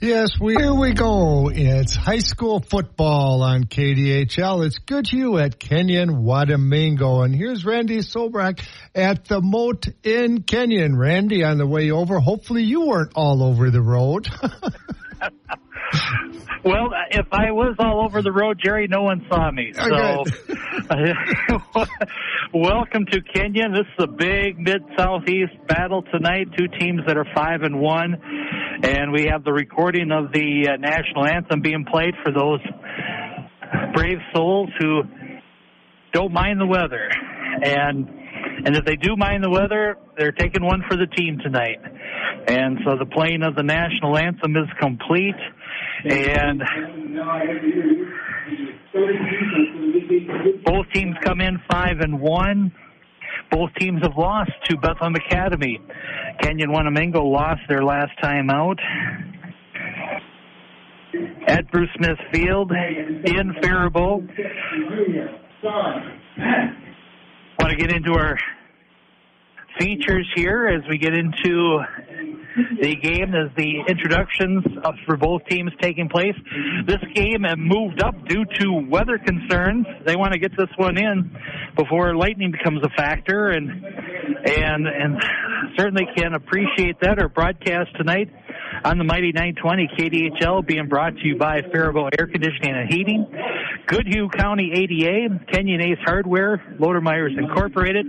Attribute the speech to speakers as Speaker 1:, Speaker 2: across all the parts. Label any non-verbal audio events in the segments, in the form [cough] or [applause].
Speaker 1: Yes, we, here we go. It's high school football on KDHL. It's Good Goodhue at Kenyon Wanamingo. And here's Randy Sobrak at the Moat in Kenyon. Randy, on the way over, hopefully you weren't all over the road. [laughs] [laughs]
Speaker 2: well, if I was all over the road, Jerry, no one saw me. So, [laughs] welcome to Kenyon. This is a big mid southeast battle tonight. Two teams that are five and one, and we have the recording of the uh, national anthem being played for those brave souls who don't mind the weather. And and if they do mind the weather, they're taking one for the team tonight. And so the playing of the national anthem is complete. And both teams come in five and one. Both teams have lost to Bethlehem Academy. Kenyon Wanamingo lost their last time out at Bruce Smith Field in Faribault. Want to get into our features here as we get into the game as the introductions for both teams taking place. This game and moved up due to weather concerns. They want to get this one in before lightning becomes a factor, and and and certainly can appreciate that. Our broadcast tonight on the Mighty 920 KDHL being brought to you by Faribault Air Conditioning and Heating, Goodhue County ADA, Kenyon Ace Hardware, Loader Myers Incorporated,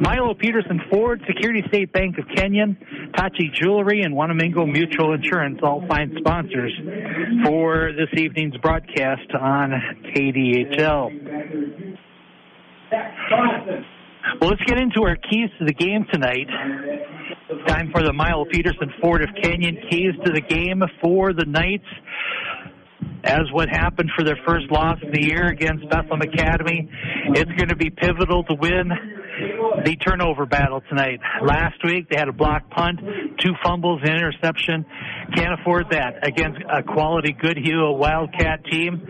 Speaker 2: Milo Peterson Ford, Security State Bank of Kenyon, Tachi Jewelry, and Wanamingo Mutual Insurance, all fine sponsors for this evening's broadcast on KDHL. Well, let's get into our keys to the game tonight. Time for the Milo Peterson Ford of Kenyon keys to the game for the Knights. As what happened for their first loss of the year against Bethlehem Academy, it's going to be pivotal to win the turnover battle tonight. Last week they had a block punt, two fumbles, an interception. Can't afford that against a quality Goodhue, a Wildcat team.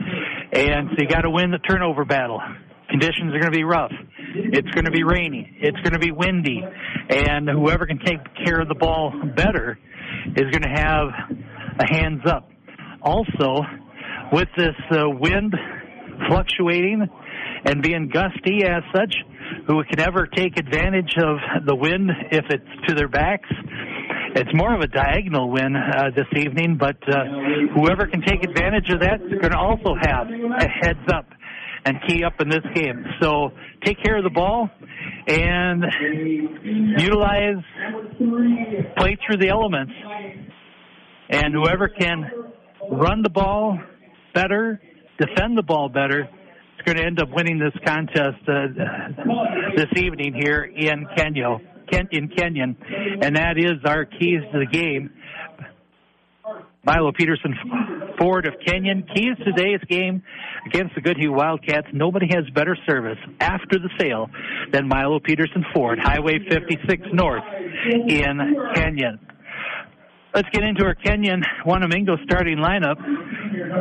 Speaker 2: And so you got to win the turnover battle. Conditions are going to be rough. It's going to be rainy. It's going to be windy. And whoever can take care of the ball better is going to have a hands up. Also, with this uh, wind fluctuating and being gusty as such, who can ever take advantage of the wind if it's to their backs. It's more of a diagonal win uh, this evening, but uh, whoever can take advantage of that is going to also have a heads up and key up in this game. So take care of the ball and utilize play through the elements. And whoever can run the ball better, defend the ball better, is going to end up winning this contest uh, this evening here in Kenya, in Kenyon, and that is our keys to the game. Milo Peterson Ford of Kenyon. Keys to today's game against the Goodhue Wildcats. Nobody has better service after the sale than Milo Peterson Ford, Highway 56 North in Kenyon. Let's get into our Kenyon Wanamingo starting lineup.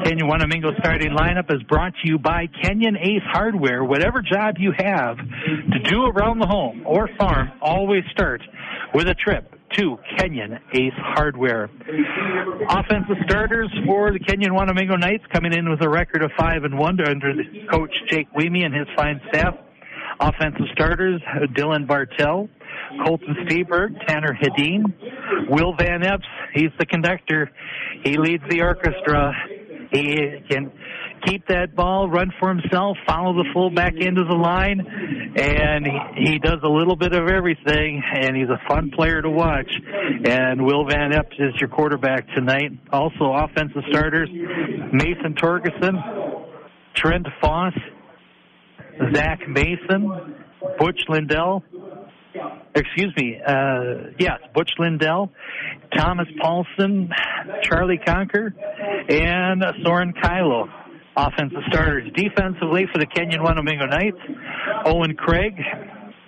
Speaker 2: Kenyon Wanamingo starting lineup is brought to you by Kenyon Ace Hardware. Whatever job you have to do around the home or farm, always start with a trip to Kenyon Ace Hardware. Offensive starters for the Kenyon Wanamingo Knights coming in with a record of 5 and 1 under coach Jake Weemy and his fine staff. Offensive starters Dylan Bartell, Colton Steberg, Tanner Hedin, Will Van Epps, he's the conductor. He leads the orchestra. He can keep that ball, run for himself, follow the fullback into the line, and he, does a little bit of everything, and he's a fun player to watch. And Will Van Epps is your quarterback tonight. Also, offensive starters Mason Torgeson, Trent Foss, Zach Mason, Butch Lindell, excuse me, uh, yes, Butch Lindell, Thomas Paulson, Charlie Conker, and Soren Kylo. Offensive starters defensively for the Kenyon Wanamingo Knights, Owen Craig,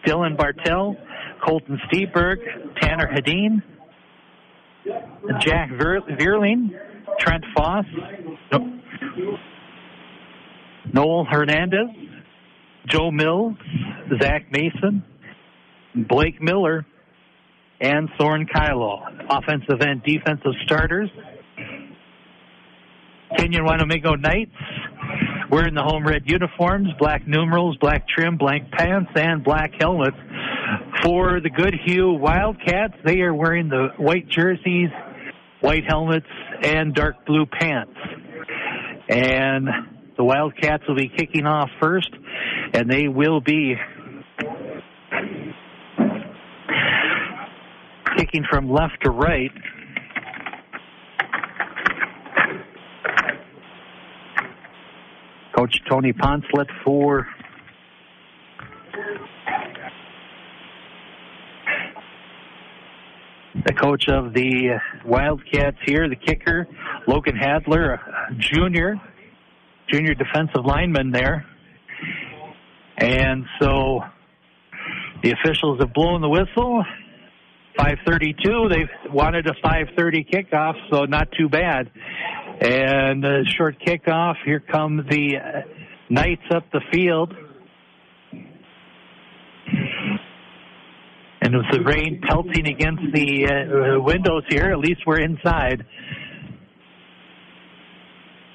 Speaker 2: Dylan Bartell, Colton Steberg, Tanner Hedin, Jack Vierling, Trent Foss, Noel Hernandez, Joe Mills, Zach Mason, Blake Miller, and Soren Kylo. Offensive and defensive starters Kenyon Wanamingo Knights wearing the home red uniforms, black numerals, black trim, black pants, and black helmets. For the Goodhue Wildcats, they are wearing the white jerseys, white helmets, and dark blue pants. And the Wildcats will be kicking off first, and they will be kicking from left to right. Coach Tony Ponslet for the coach of the Wildcats here, the kicker, Logan Hadler, junior, junior defensive lineman there. And so the officials have blown the whistle. 5:32. They wanted a 5:30 kickoff, so not too bad. And a short kickoff. Here come the Knights up the field. And with the rain pelting against the uh, windows here, at least we're inside.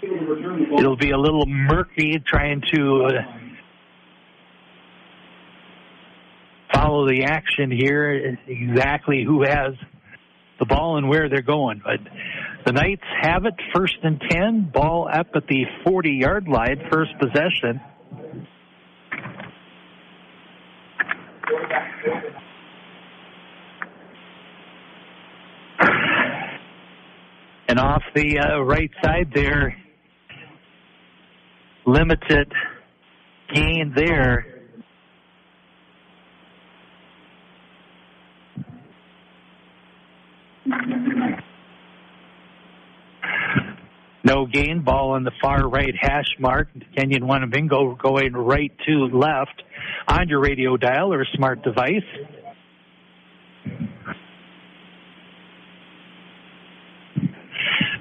Speaker 2: It'll be a little murky trying to uh, follow the action here, exactly who has the ball and where they're going. But the Knights have it first and 10, ball up at the 40 yard line, first possession. And off the uh, right side there, limited gain there. No gain. Ball on the far right hash mark. Kenyon Wanamingo going right to left on your radio dial or smart device.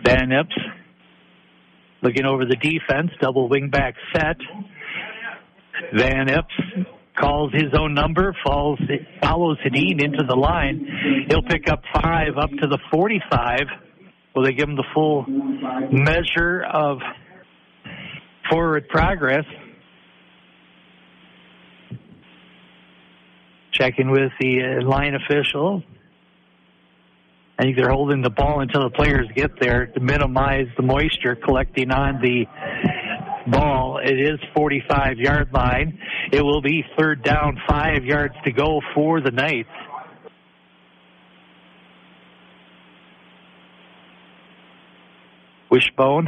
Speaker 2: Van Epps looking over the defense, double wing back set. Van Epps calls his own number, falls, follows Hedin into the line. He'll pick up five up to the 45. Will they give them the full measure of forward progress? Checking with the uh, line official. I think they're holding the ball until the players get there to minimize the moisture collecting on the ball. It is 45 yard line. It will be third down, five yards to go for the Knights. Wishbone.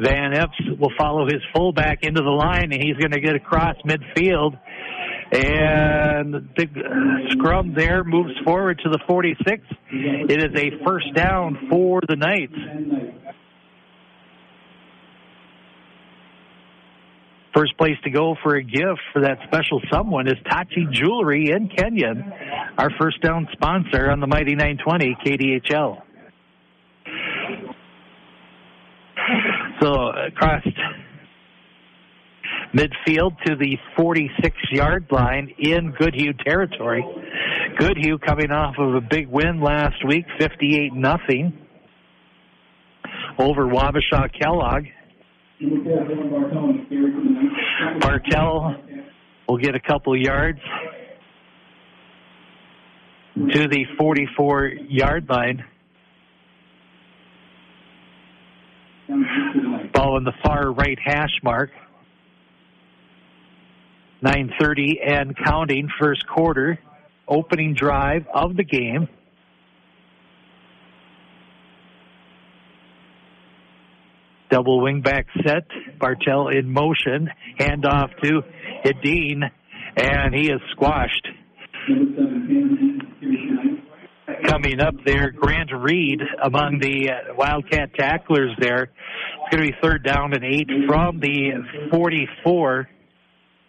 Speaker 2: Van Epps will follow his fullback into the line, and he's going to get across midfield. And the big uh, scrum there moves forward to the 46. It is a first down for the Knights. First place to go for a gift for that special someone is Tachi Jewelry in Kenyon, our first down sponsor on the Mighty 920 KDHL. So across midfield to the 46 yard line in Goodhue territory. Goodhue coming off of a big win last week, 58 nothing over Wabasha Kellogg. Bartell will get a couple yards to the 44 yard line. Ball in the far right hash mark. 9:30 and counting first quarter opening drive of the game. Double wing back set. Bartell in motion. Handoff to Hedin, and he is squashed. Coming up there, Grant Reed among the Wildcat tacklers there. It's going to be third down and eight from the 44.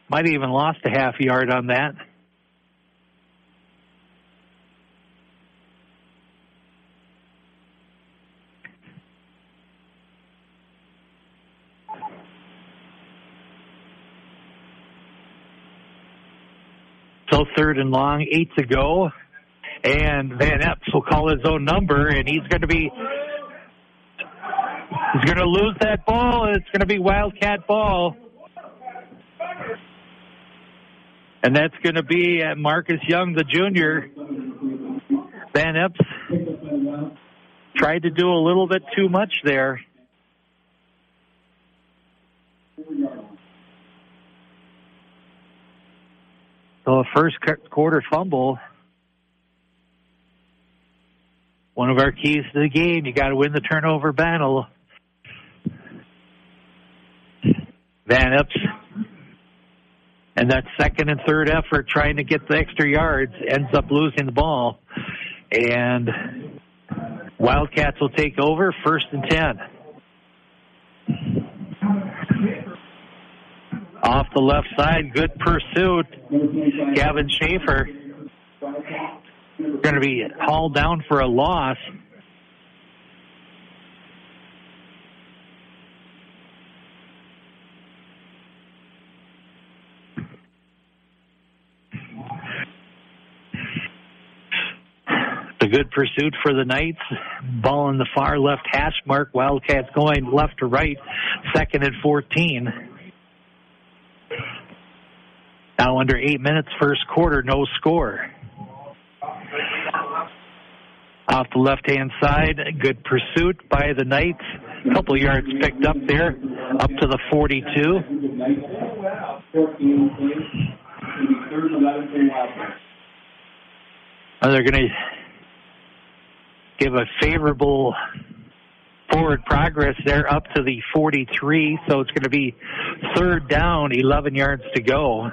Speaker 2: Might have even lost a half yard on that. So third and long, eight to go. And Van Epps will call his own number, and he's going to be He's going to lose that ball. It's going to be Wildcat ball. And that's going to be uh, Marcus Young, the junior. Van Epps tried to do a little bit too much there. So a first quarter fumble. One of our keys to the game. You got to win the turnover battle. Van Epps and that second and third effort trying to get the extra yards ends up losing the ball. And Wildcats will take over first and 10. Off the left side, good pursuit. Gavin Schaefer going to be hauled down for a loss. A good pursuit for the Knights. Ball in the far left hash mark. Wildcats going left to right. Second and 14. Now under eight minutes, first quarter, no score. Off the left hand side, good pursuit by the Knights. A couple yards picked up there, up to the 42. They're going to give a favorable forward progress there up to the 43, so it's going to be third down, 11 yards to go.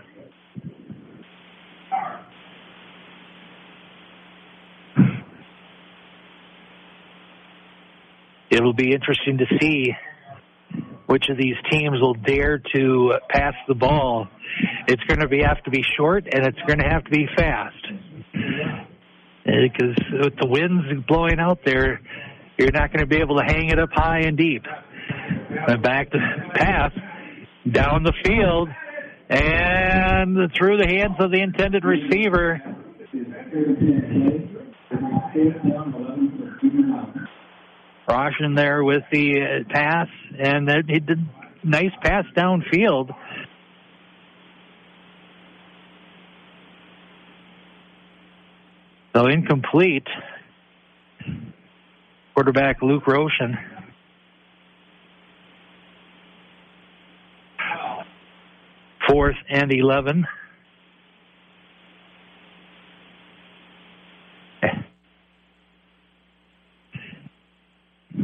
Speaker 2: It'll be interesting to see which of these teams will dare to pass the ball. It's going to be have to be short and it's going to have to be fast Eh, because with the winds blowing out there, you're not going to be able to hang it up high and deep. And back to pass down the field and through the hands of the intended receiver. Roshan there with the eh, pass, and he did nice pass downfield. So incomplete. Quarterback Luke Roshan. Fourth and 11.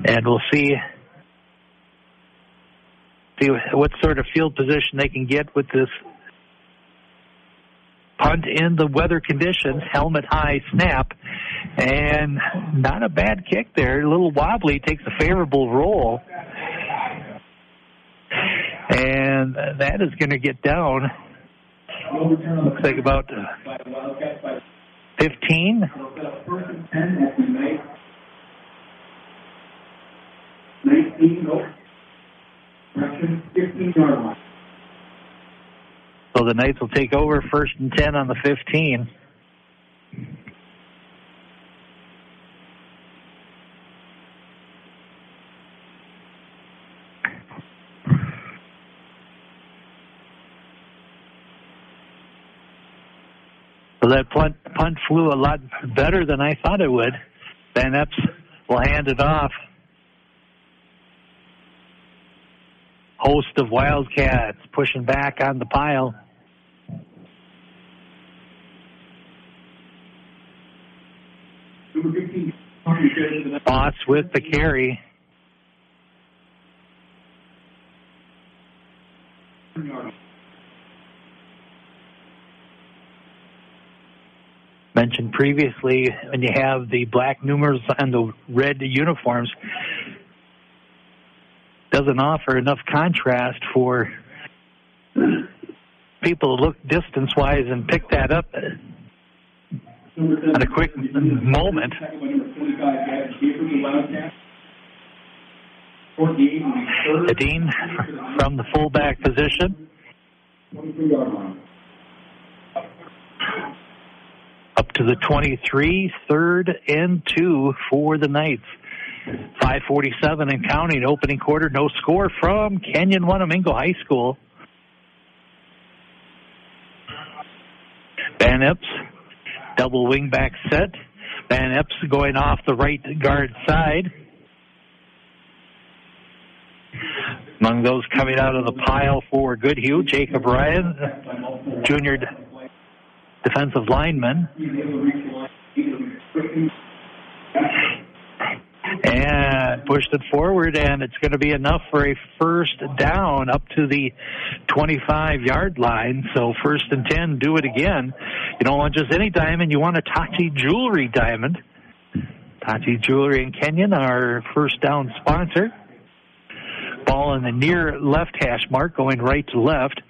Speaker 2: And we'll see see what sort of field position they can get with this punt in the weather conditions, helmet high snap, and not a bad kick there. A little wobbly, takes a favorable roll. And that is going to get down. Looks like about uh, 15. 19, 15 yard line. So the Knights will take over first and 10 on the 15. So that punt, punt flew a lot better than I thought it would. Van Epps will hand it off. Host of Wildcats pushing back on the pile. Foss with the carry. Mentioned previously, when you have the black numerals and the red uniforms, doesn't offer enough contrast for people to look distance wise and pick that up at a quick moment. Dean from the fullback position. Up to the 23, third and two for the Knights. 547 and counting opening quarter. No score from Kenyon Wanamingo High School. Van double wingback set. Van Epps going off the right guard side. Among those coming out of the pile for Goodhue, Jacob Ryan, junior defensive lineman. And pushed it forward, and it's going to be enough for a first down up to the 25 yard line. So, first and 10, do it again. You don't want just any diamond, you want a Tachi Jewelry diamond. Tachi Jewelry in Kenyon, our first down sponsor. Ball in the near left hash mark, going right to left.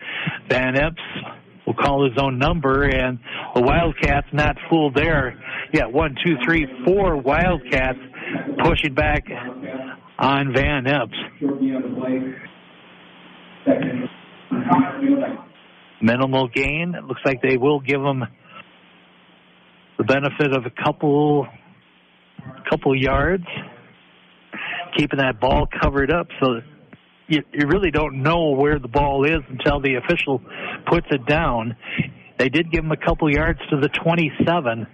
Speaker 2: Van Epps will call his own number, and the Wildcats not fooled there. Yeah, one, two, three, four Wildcats pushing back on Van Epps. Minimal gain. It looks like they will give them the benefit of a couple couple yards, keeping that ball covered up so you, you really don't know where the ball is until the official puts it down. They did give him a couple yards to the 27.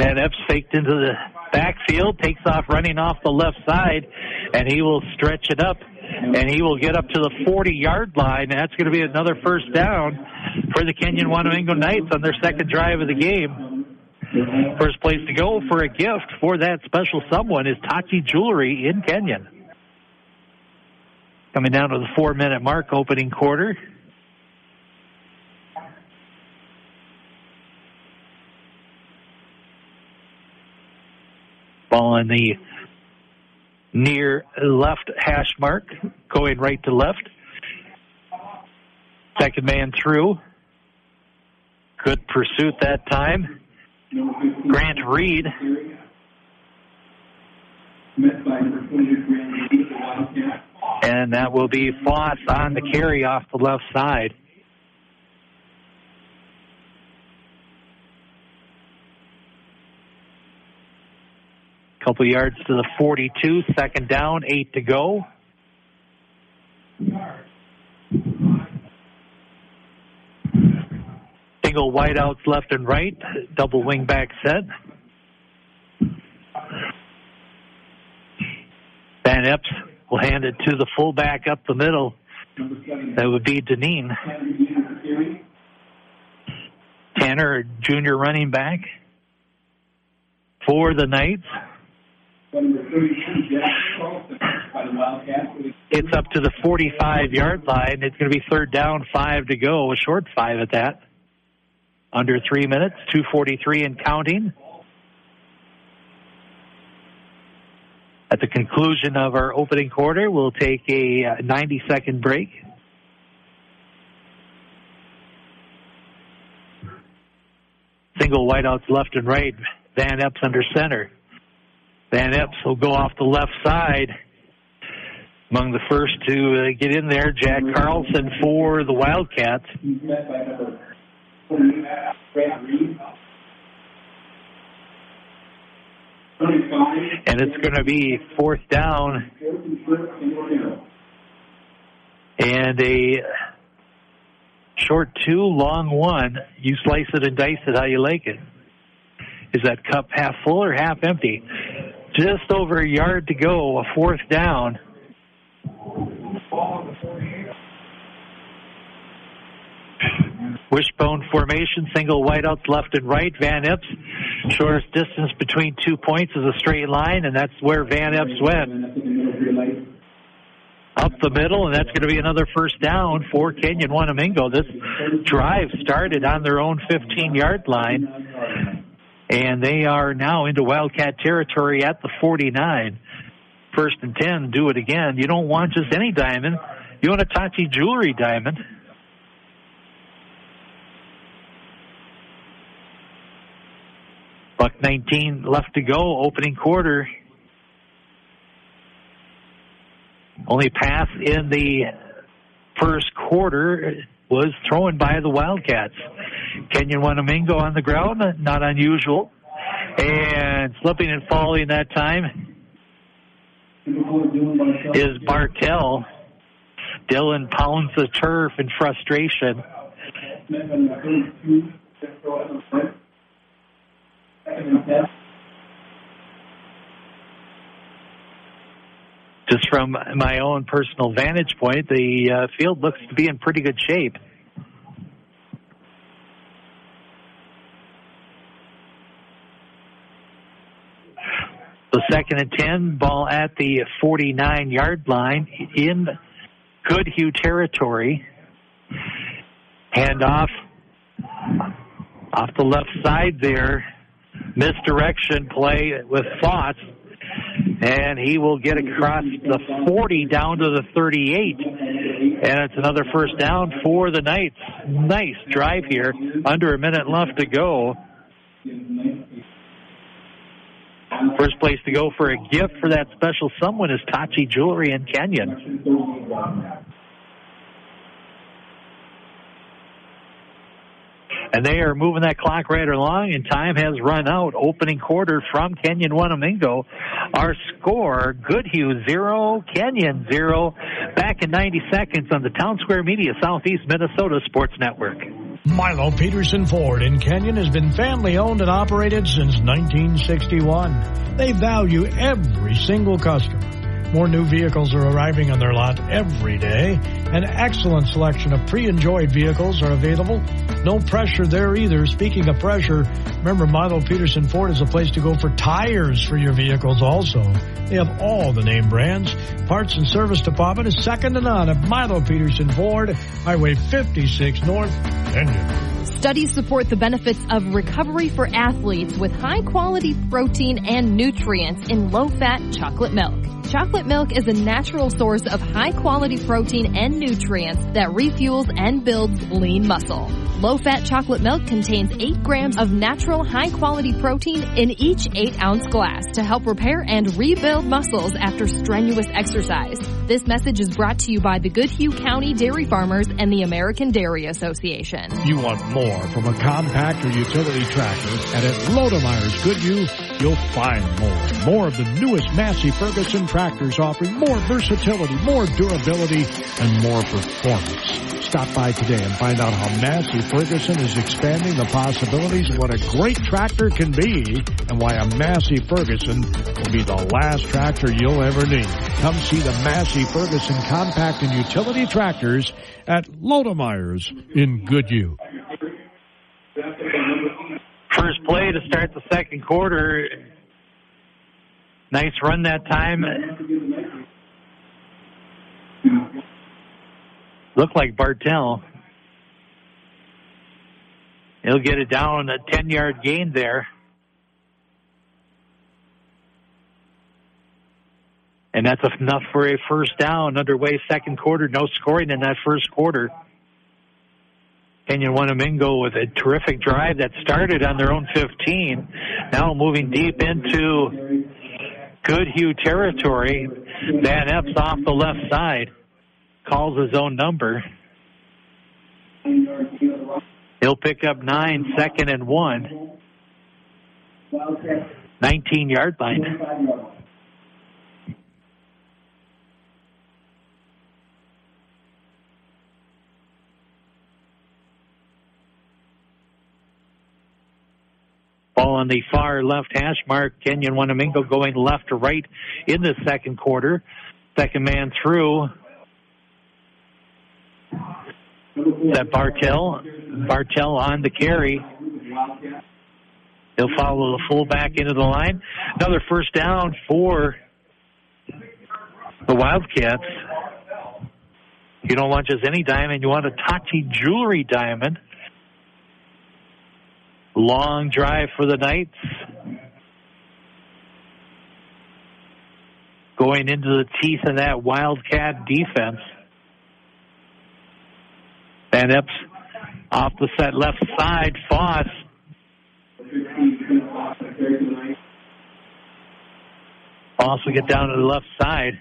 Speaker 2: Van Epps faked into the backfield, takes off running off the left side, and he will stretch it up, and he will get up to the 40 yard line. That's going to be another first down for the Kenyon Wanamingo Knights on their second drive of the game. First place to go for a gift for that special someone is Tachi Jewelry in Kenyon. Coming down to the four minute mark, opening quarter. Ball in the near left hash mark, going right to left. Second man through. Good pursuit that time. Grant Reed. And that will be Foss on the carry off the left side. Couple yards to the 42, second down, eight to go. Single wideouts left and right, double wing back set. Van Epps will hand it to the fullback up the middle. That would be Deneen. Tanner, junior running back for the Knights. It's up to the 45 yard line. It's going to be third down, five to go, a short five at that. Under three minutes, 243 and counting. At the conclusion of our opening quarter, we'll take a uh, 90 second break. Single wideouts left and right. Van Epps under center. Van Epps will go off the left side. Among the first to uh, get in there, Jack Carlson for the Wildcats. And it's going to be fourth down. And a short two, long one. You slice it and dice it how you like it. Is that cup half full or half empty? Just over a yard to go, a fourth down. Wishbone formation, single wideouts left and right. Van Epps, shortest distance between two points is a straight line, and that's where Van Epps went. Up the middle, and that's going to be another first down for Kenyon Wanamingo. This drive started on their own 15 yard line, and they are now into Wildcat territory at the 49. First and 10, do it again. You don't want just any diamond, you want a Tachi Jewelry diamond. Buck 19 left to go, opening quarter. Only pass in the first quarter was thrown by the Wildcats. Kenyon Wanamingo on the ground, not unusual. And slipping and falling that time is Bartell. Dylan pounds the turf in frustration. Just from my own personal vantage point, the uh, field looks to be in pretty good shape. The second and 10, ball at the 49 yard line in Goodhue territory. Handoff off the left side there. Misdirection play with Foss. And he will get across the 40 down to the 38. And it's another first down for the Knights. Nice drive here. Under a minute left to go. First place to go for a gift for that special someone is Tachi Jewelry in Kenyon. And they are moving that clock right along, and time has run out. Opening quarter from Kenyon Wanamingo. Our score, Goodhue 0, Kenyon 0. Back in 90 seconds on the Town Square Media Southeast Minnesota Sports Network.
Speaker 3: Milo Peterson Ford in Kenyon has been family owned and operated since 1961. They value every single customer. More new vehicles are arriving on their lot every day. An excellent selection of pre-enjoyed vehicles are available. No pressure there either. Speaking of pressure, remember Milo Peterson Ford is a place to go for tires for your vehicles also. They have all the name brands. Parts and service department is second to none at Milo Peterson Ford, Highway 56 North, Kenyon.
Speaker 4: Studies support the benefits of recovery for athletes with high quality protein and nutrients in low fat chocolate milk. Chocolate milk is a natural source of high quality protein and nutrients that refuels and builds lean muscle. Low fat chocolate milk contains 8 grams of natural high quality protein in each 8 ounce glass to help repair and rebuild muscles after strenuous exercise. This message is brought to you by the Goodhue County Dairy Farmers and the American Dairy Association.
Speaker 3: You want more from a compact or utility tractor, and at Lodermeier's Goodhue, you'll find more. More of the newest Massey Ferguson tractors offering more versatility, more durability, and more performance. Stop by today and find out how Massey Ferguson is expanding the possibilities of what a great tractor can be and why a Massey Ferguson will be the last tractor you'll ever need. Come see the Massey Ferguson compact and utility tractors at Lodermeier's in Goodhue.
Speaker 2: First play to start the second quarter. Nice run that time. Looked like Bartell. He'll get it down a 10 yard gain there. And that's enough for a first down underway second quarter. No scoring in that first quarter. Kenyon Wanamingo with a terrific drive that started on their own 15. Now moving deep into Goodhue territory. Van Epps off the left side. Calls his own number. He'll pick up nine, second and one. 19 yard line. Ball on the far left hash mark. Kenyon Wanamingo going left to right in the second quarter. Second man through. That Bartell. Bartell on the carry. He'll follow the fullback into the line. Another first down for the Wildcats. You don't want just any diamond. You want a Tachi Jewelry diamond. Long drive for the Knights. Going into the teeth of that Wildcat defense. Van Epps off the set left side. Foss. Foss will get down to the left side.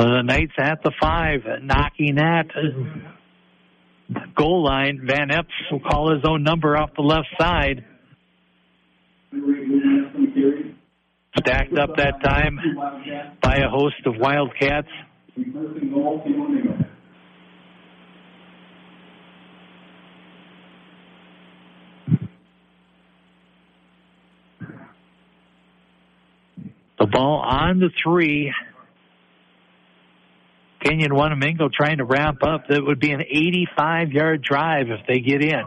Speaker 2: Uh, the Knights at the five, knocking at goal line. Van Epps will call his own number off the left side. Stacked up that time by a host of Wildcats. The ball on the three. Kenyon Wanamingo trying to ramp up. That would be an 85 yard drive if they get in.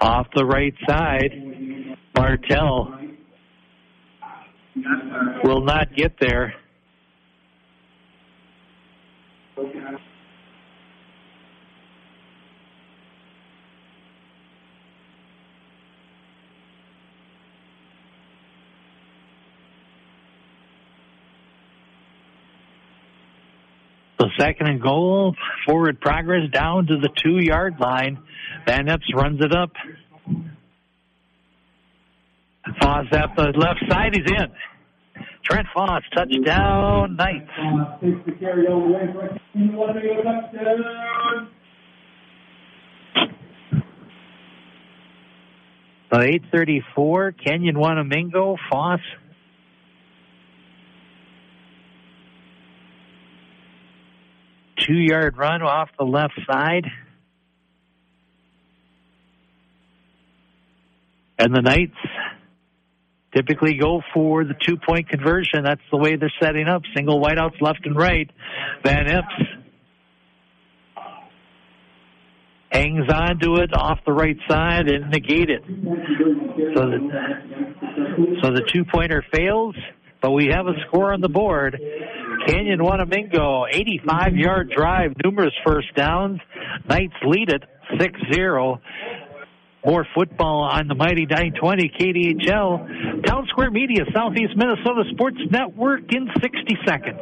Speaker 2: Off the right side, Bartell will not get there. Second and goal, forward progress down to the two yard line. Van Epps runs it up. Foss at the left side, he's in. Trent Foss, touchdown, Knights. Uh, so 834, Kenyon Wanamingo, Foss. Two yard run off the left side. And the Knights typically go for the two point conversion. That's the way they're setting up. Single wideouts left and right. Van Epps hangs on to it off the right side and negate it. So the, so the two pointer fails, but we have a score on the board. Kenyon Wanamingo, 85 yard drive, numerous first downs. Knights lead it 6 0. More football on the Mighty 920 KDHL. Town Square Media, Southeast Minnesota Sports Network in 60 seconds.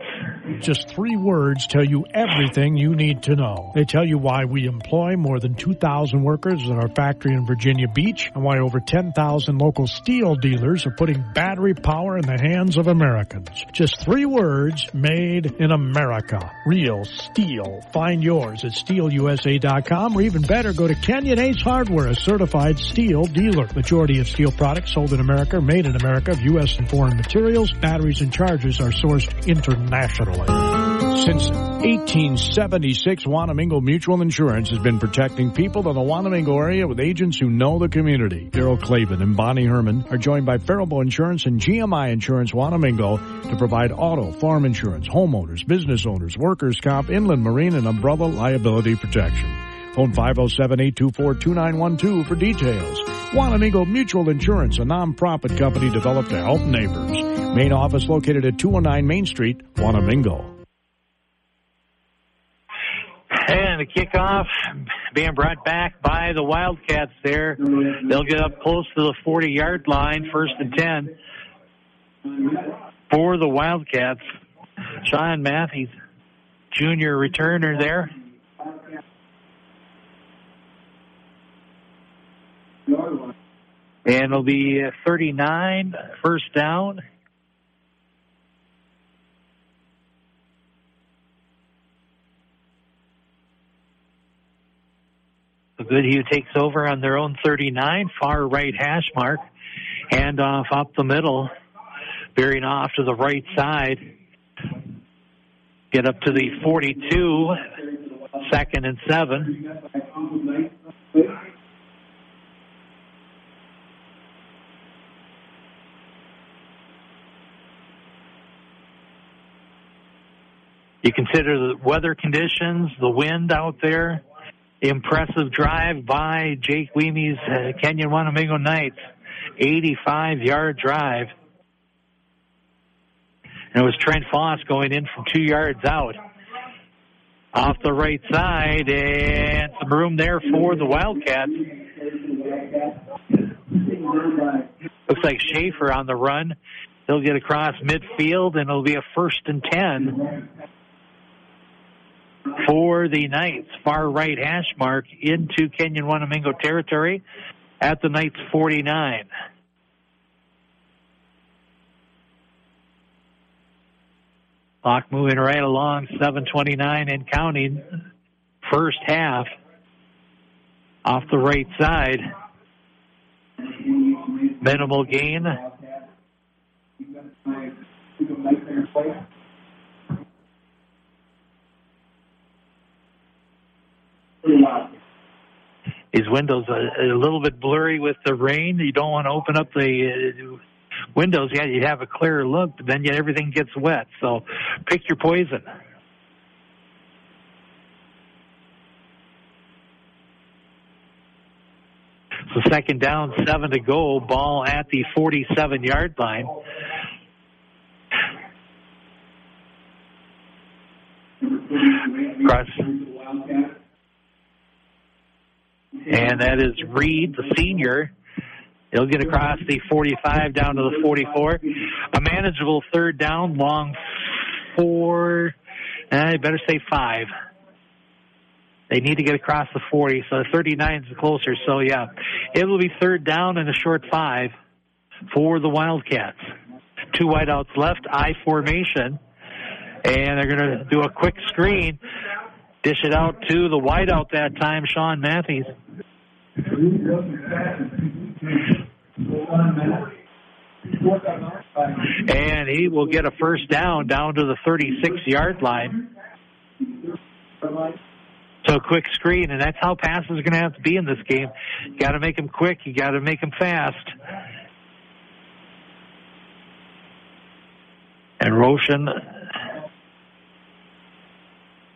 Speaker 3: Just three words tell you everything you need to know. They tell you why we employ more than 2,000 workers at our factory in Virginia Beach and why over 10,000 local STIHL dealers are putting battery power in the hands of Americans. Just three words made in America. Real STIHL. Find yours at stihlusa.com or even better, go to Kenyon Ace Hardware, a certified STIHL dealer. Majority of STIHL products sold in America, are made in America, of U.S. and foreign materials. Batteries and chargers are sourced internationally. Since 1876, Wanamingo Mutual Insurance has been protecting people in the Wanamingo area with agents who know the community. Daryl Clavin and Bonnie Herman are joined by Faribault Insurance and GMI Insurance Wanamingo to provide auto, farm insurance, homeowners, business owners, workers' comp, inland marine, and umbrella liability protection. Phone 507-824-2912 for details. Wanamingo Mutual Insurance, a nonprofit company developed to help neighbors. Main office located at 209 Main Street, Wanamingo.
Speaker 2: And the kickoff being brought back by the Wildcats there. They'll get up close to the 40 yard line, first and 10 for the Wildcats. Sean Matthews, junior returner there. And it'll be 39, first down. Goodhue takes over on their own 39, far right hash mark. Handoff up the middle, veering off to the right side. Get up to the 42, second and seven. You consider the weather conditions, the wind out there. Impressive drive by Jake Weemy's uh, Kenyon Wanamingo Knights. 85 yard drive. And it was Trent Foss going in from two yards out. Off the right side, and some room there for the Wildcats. Looks like Schaefer on the run He'll get across midfield and it'll be a first and 10 for the Knights. Far right hash mark into Kenyon Wanamingo territory at the Knights 49. Clock moving right along, 729 and counting. First half off the right side. Minimal gain. These windows are a little bit blurry with the rain. You don't want to open up the uh, windows. Yeah, you have a clearer look, but then yet everything gets wet. So pick your poison. So second down, seven to go. Ball at the 47 yard line. Cross. And that is Reed, the senior. He'll get across the 45 down to the 44. A manageable third down, long four, eh, I better say five. They need to get across the 40, so the 39 is closer. So yeah, it will be third down and a short five for the Wildcats. Two wideouts left, I formation, and they're going to do a quick screen, dish it out to the wideout that time, Sean Matthews. And he will get a first down down to the 36 yard line. So quick screen, and that's how passes are going to have to be in this game. You got to make them quick. You got to make them fast. And Roshan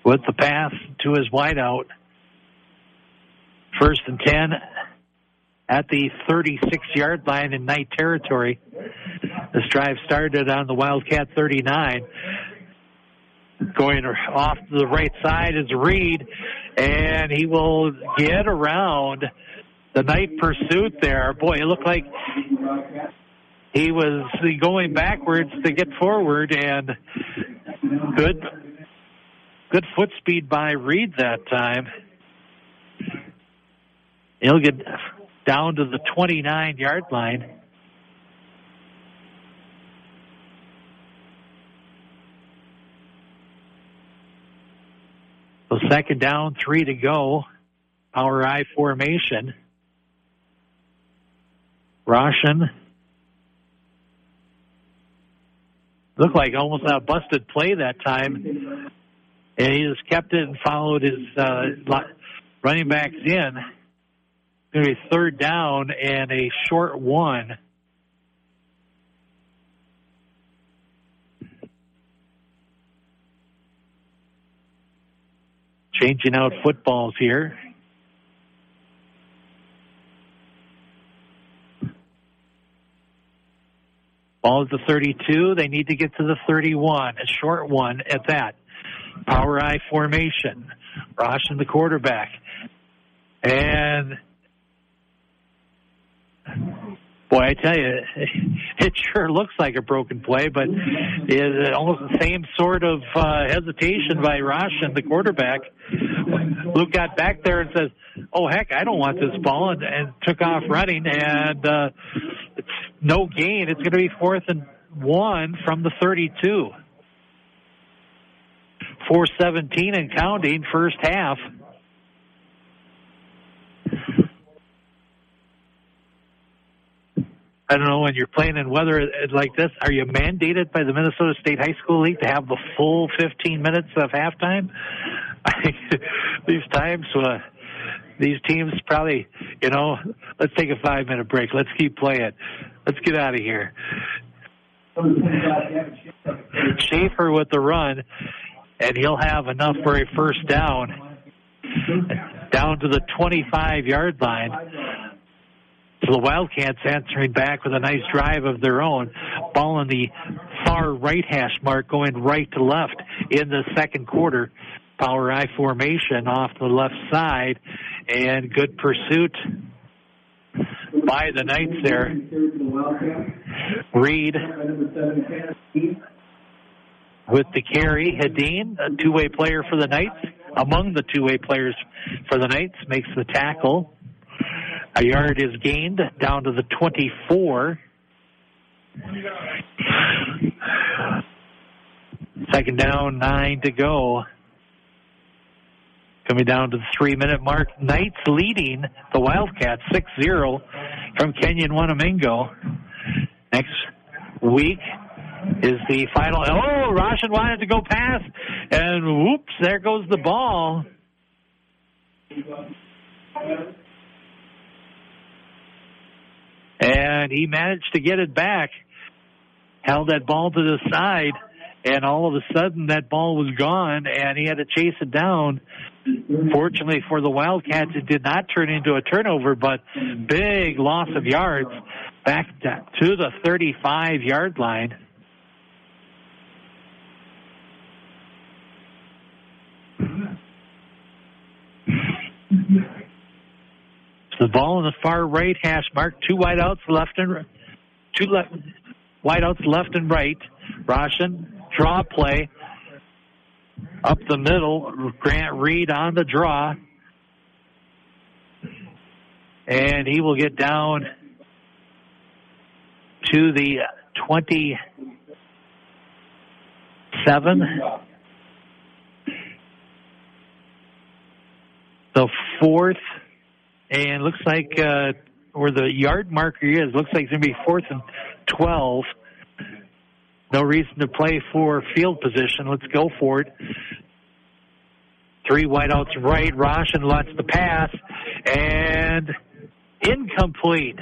Speaker 2: with the pass to his wideout. First and 10 at the 36 yard line in Knight territory. This drive started on the Wildcat 39. Going off to the right side is Reed, and he will get around the Knight pursuit there. Boy, it looked like he was going backwards to get forward, and good, good foot speed by Reed that time. He'll get down to the 29 yard line. So second down, three to go. Power I formation. Roshan. Looked like almost a busted play that time. And he just kept it and followed his uh, running backs in. Going to be third down and a short one. changing out footballs here. Ball is the 32. They need to get to the 31. A short one at that. Power I formation. Roshan the quarterback. And Boy, I tell you, [laughs] it sure looks like a broken play, but it's almost the same sort of uh, hesitation by Roshan, the quarterback. Luke got back there and says, "Oh heck, I don't want this ball," and, and took off running, and uh, it's no gain. It's going to be fourth and one from the 32. 417 and counting, first half. I don't know when you're playing in weather like this. Are you mandated by the Minnesota State High School League to have the full 15 minutes of halftime? [laughs] these times, uh, these teams probably, you know, let's take a five minute break. Let's keep playing. Let's get out of here. Schaefer with the run, and he'll have enough for a first down. Down to the 25 yard line. So the Wildcats answering back with a nice drive of their own. Ball in the far right hash mark going right to left in the second quarter. Power I formation off the left side and good pursuit by the Knights there. Reed with the carry. Hedin, a two-way player for the Knights, among the two-way players for the Knights, makes the tackle. A yard is gained down to the 24. Second down, nine to go. Coming down to the three minute mark. Knights leading the Wildcats 6 0 from Kenyon Wanamingo. Next week is the final. Oh, Roshan wanted to go past, and whoops, there goes the ball. And he managed to get it back, held that ball to the side, and all of a sudden that ball was gone, and he had to chase it down. Fortunately for the Wildcats, it did not turn into a turnover, but big loss of yards back to the 35 yard line. The ball in the far right hash mark. Two wideouts left and two left wideouts left and right. Roshan draw play up the middle. Grant Reed on the draw, and he will get down to the twenty-seven. The fourth and looks like uh, where the yard marker is, looks like it's going to be fourth and 12. No reason to play for field position. Let's go for it. Three wideouts right. Roshan lets the pass and incomplete.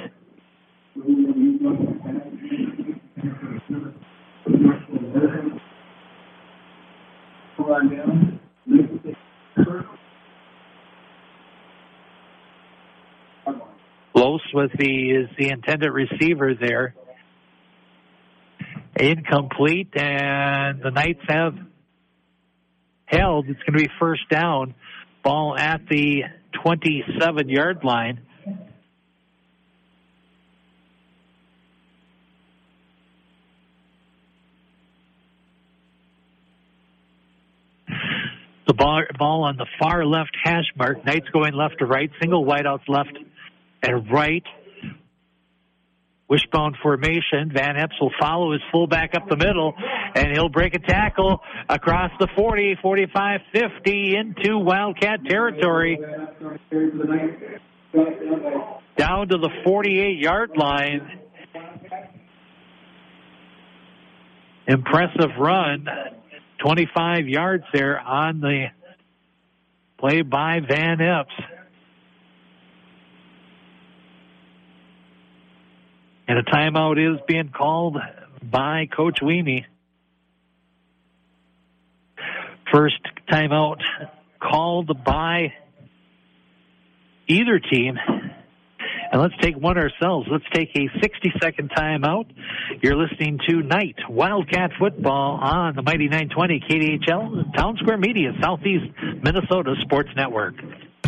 Speaker 2: Los was the is the intended receiver there. Incomplete, and the Knights have held. It's going to be first down. Ball at the 27 yard line. The ball, ball on the far left hash mark. Knights going left to right. Single wideouts left and right. Wishbone formation. Van Epps will follow his fullback up the middle, and he'll break a tackle across the 40, 45, 50 into Wildcat territory. Down to the 48 yard line. Impressive run. 25 yards there on the play by Van Epps. And a timeout is being called by Coach Weemy. First timeout called by either team. And let's take one ourselves. Let's take a 60 second timeout. You're listening to Knight Wildcat Football on the Mighty 920 KDHL Town Square Media Southeast Minnesota Sports Network.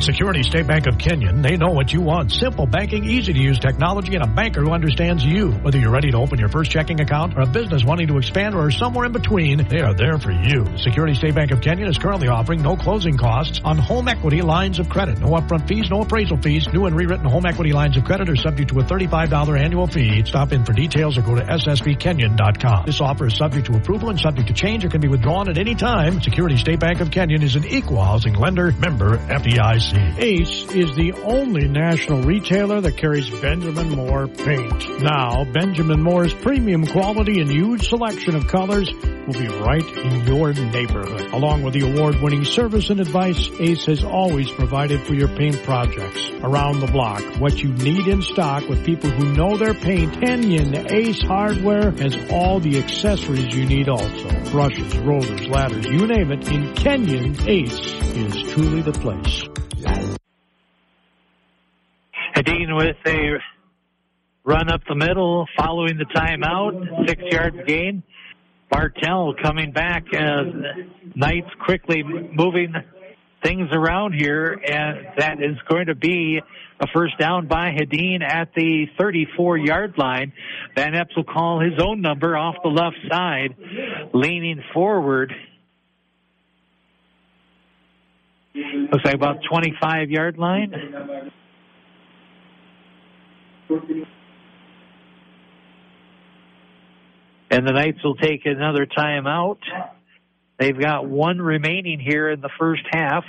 Speaker 3: Security State Bank of Kenyon, they know what you want. Simple banking, easy to use technology, and a banker who understands you. Whether you're ready to open your first checking account or a business wanting to expand or somewhere in between, they are there for you. Security State Bank of Kenyon is currently offering no closing costs on home equity lines of credit. No upfront fees, no appraisal fees. New and rewritten home equity lines of credit are subject to a $35 annual fee. Stop in for details or go to ssbkenyon.com. This offer is subject to approval and subject to change or can be withdrawn at any time. Security State Bank of Kenyon is an equal housing lender, member FDIC. Ace is the only national retailer that carries Benjamin Moore paint. Now, Benjamin Moore's premium quality and huge selection of colors will be right in your neighborhood. Along with the award-winning service and advice Ace has always provided for your paint projects. Around the block, what you need in stock with people who know their paint. Kenyon Ace Hardware has all the accessories you need also. Brushes, rollers, ladders, you name it. In Kenyon, Ace is truly the place.
Speaker 2: Hedin with a run up the middle following the timeout, six yards gain. Bartell coming back as Knights quickly moving things around here, and that is going to be a first down by Hedin at the 34 yard line. Van Epps will call his own number off the left side, leaning forward. Looks like about 25 yard line. And the Knights will take another timeout. They've got one remaining here in the first half.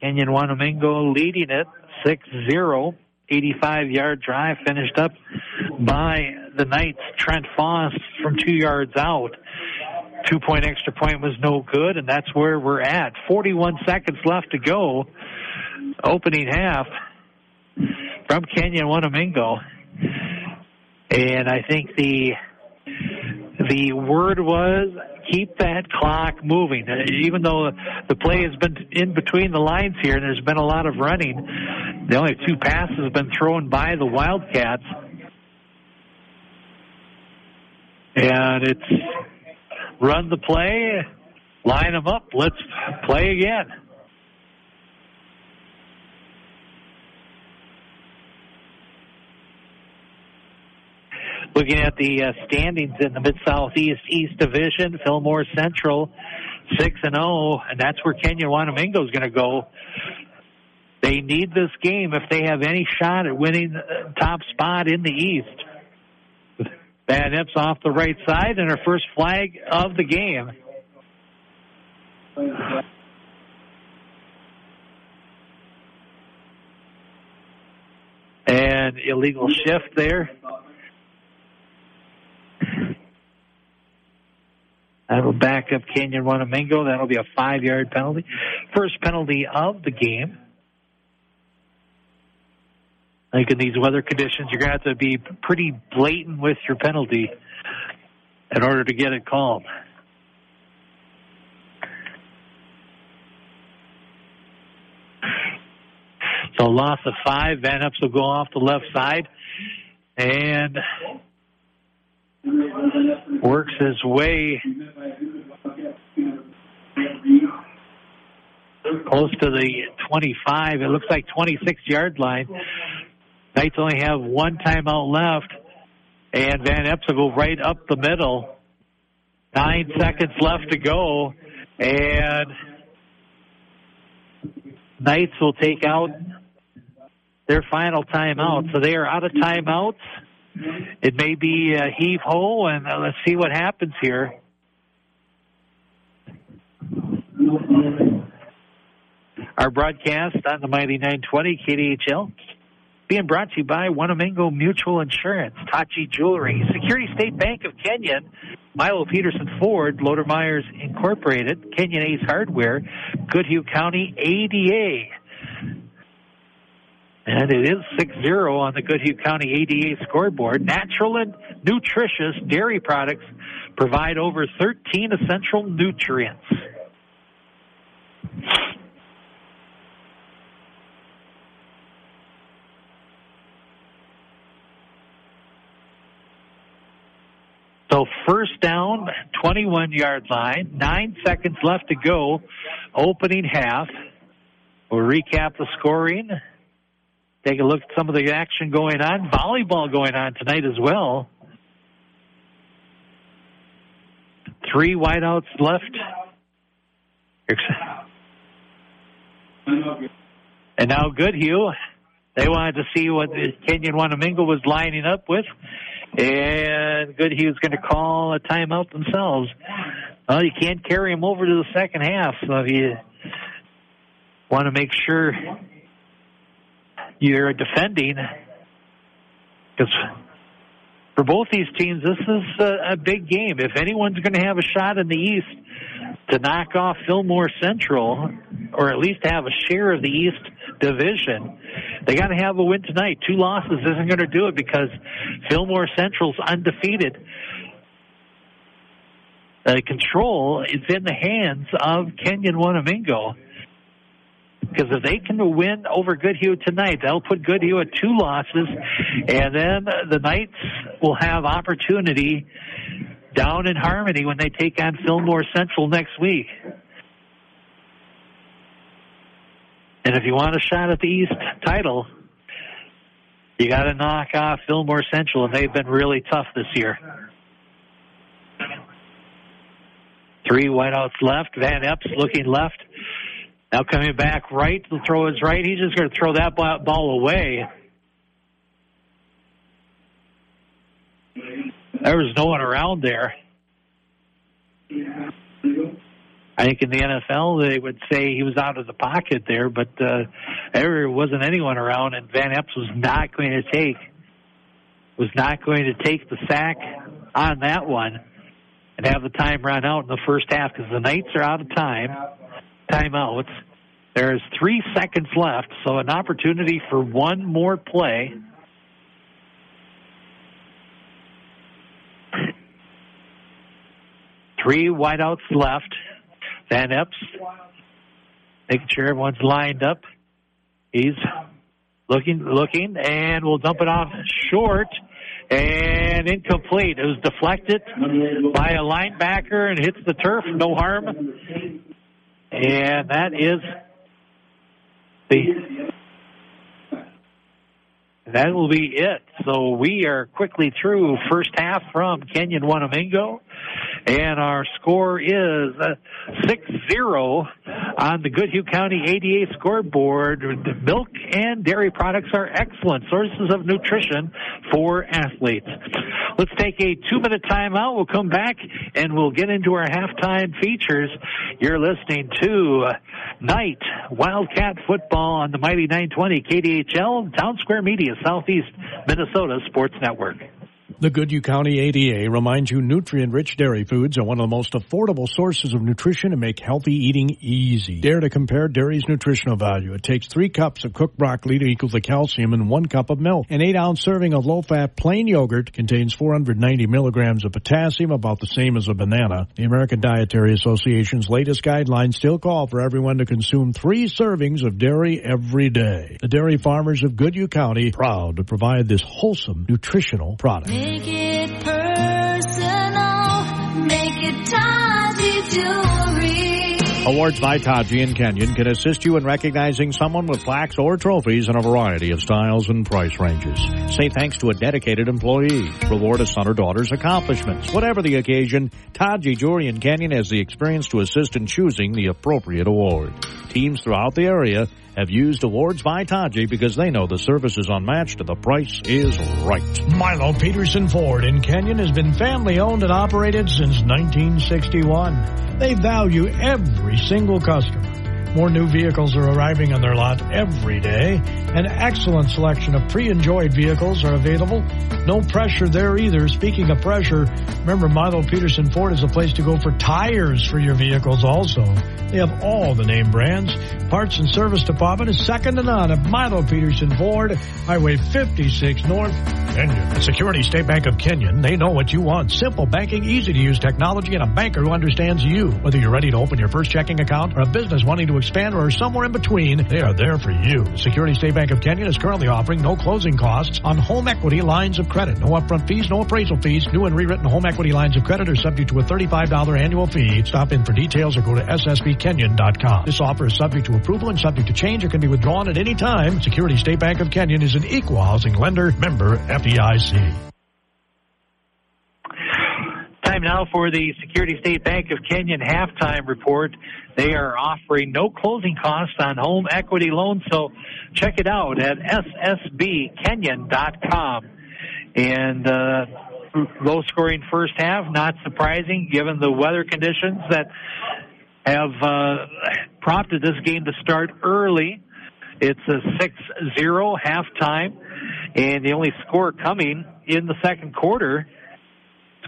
Speaker 2: Kenyon Wanamingo leading it 6-0. 85 yard drive finished up by the Knights. Trent Foss from two yards out. Two point extra point was no good, and that's where we're at. 41 seconds left to go. Opening half from Kenyon Wanamingo. And I think the the word was keep that clock moving. Even though the play has been in between the lines here and there's been a lot of running, the only two passes have been thrown by the Wildcats. And it's run the play, line them up, let's play again. Looking at the uh, standings in the Mid Southeast East Division, Fillmore Central six and zero, oh, and that's where Kenyon Wanamingo is going to go. They need this game if they have any shot at winning top spot in the East. Van Epps off the right side and our first flag of the game. And illegal shift there. That'll back up Kenyon Wanamingo. That'll be a five yard penalty. First penalty of the game. Think in these weather conditions, you're going to have to be pretty blatant with your penalty in order to get it called. So loss of five. Van Epps will go off the left side. And works his way close to the 25. It looks like 26 yard line. Knights only have one timeout left, and Van Epps will go right up the middle. Nine seconds left to go, and Knights will take out their final timeout. So they are out of timeouts. It may be a heave ho, and uh, let's see what happens here. Our broadcast on the Mighty 920 KDHL being brought to you by Wanamingo Mutual Insurance, Tachi Jewelry, Security State Bank of Kenyon, Milo Peterson Ford, Lodermeier's Incorporated, Kenyon Ace Hardware, Goodhue County ADA. And it is 6-0 on the Goodhue County ADA scoreboard. Natural and nutritious dairy products provide over 13 essential nutrients. So first down, 21 yard line, nine seconds left to go, opening half. We'll recap the scoring. Take a look at some of the action going on. Volleyball going on tonight as well. Three wideouts left. And now Goodhue. They wanted to see what Kenyon Wanamingo was lining up with. And Goodhue's going to call a timeout themselves. Well, you can't carry him over to the second half. So if you want to make sure you're defending, because for both these teams, this is a, a big game. If anyone's going to have a shot in the East to knock off Fillmore Central, or at least have a share of the East division, they got to have a win tonight. Two losses isn't going to do it because Fillmore Central's undefeated. The control is in the hands of Kenyon Wanamingo. Because if they can win over Goodhue tonight, they'll put Goodhue at two losses, and then the Knights will have opportunity down in Harmony when they take on Fillmore Central next week. And if you want a shot at the East title, you got to knock off Fillmore Central, and they've been really tough this year. Three wideouts left. Van Epps looking left. Now coming back right to throw his right. He's just going to throw that ball away. There was no one around there. I think in the NFL they would say he was out of the pocket there, but uh, there wasn't anyone around, and Van Epps was not going to take was not going to take the sack on that one and have the time run out in the first half because the Knights are out of time timeouts. There's three seconds left, so an opportunity for one more play. Three wideouts left. Van Epps making sure everyone's lined up. He's looking, looking, and we'll dump it off short and incomplete. It was deflected by a linebacker and hits the turf. No harm. And that is the that will be it. So we are quickly through first half from Kenyon Wanamingo. And our score is uh, 6-0 on the Goodhue County ADA scoreboard. Milk and dairy products are excellent sources of nutrition for athletes. Let's take a two-minute timeout. We'll come back and we'll get into our halftime features. You're listening to Knight Wildcat Football on the Mighty 920 KDHL Town Square Media Southeast Minnesota Sports Network.
Speaker 3: The Goodhue County ADA reminds you nutrient-rich dairy foods are one of the most affordable sources of nutrition and make healthy eating easy. Dare to compare dairy's nutritional value. It takes three cups of cooked broccoli to equal the calcium in one cup of milk. An eight-ounce serving of low-fat plain yogurt contains 490 milligrams of potassium, about the same as a banana. The American Dietary Association's latest guidelines still call for everyone to consume three servings of dairy every day. The dairy farmers of Goodhue County proud to provide this wholesome nutritional product.
Speaker 5: Make it personal. Make it Taji Jewelry.
Speaker 3: Awards by Taji and Kenyon can assist you in recognizing someone with plaques or trophies in a variety of styles and price ranges. Say thanks to a dedicated employee. Reward a son or daughter's accomplishments. Whatever the occasion, Taji Jewelry and Kenyon has the experience to assist in choosing the appropriate award. Teams throughout the area have used Awards by Taji because they know the service is unmatched and the price is right. Milo Peterson Ford in Kenyon has been family owned and operated since 1961. They value every single customer. More new vehicles are arriving on their lot every day. An excellent selection of pre-enjoyed vehicles are available. No pressure there either. Speaking of pressure, remember Milo Peterson Ford is a place to go for tires for your vehicles also. They have all the name brands. Parts and service department is second to none at Milo Peterson Ford, Highway 56 North, Kenyon. Security State Bank of Kenyon, they know what you want. Simple banking, easy to use technology, and a banker who understands you. Whether you're ready to open your first checking account or a business wanting to expand or somewhere in between, they are there for you. Security State Bank of Kenyon is currently offering no closing costs on home equity lines of credit. No upfront fees, no appraisal fees. New and rewritten home equity lines of credit are subject to a $35 annual fee. Stop in for details or go to ssbkenyon.com. This offer is subject to approval and subject to change or can be withdrawn at any time. Security State Bank of Kenyon is an equal housing lender, member FDIC.
Speaker 2: Time now for the Security State Bank of Kenyon halftime report. They are offering no closing costs on home equity loans, so check it out at ssbkenyon.com. And uh, low scoring first half, not surprising given the weather conditions that have uh, prompted this game to start early. It's a 6-0 halftime, and the only score coming in the second quarter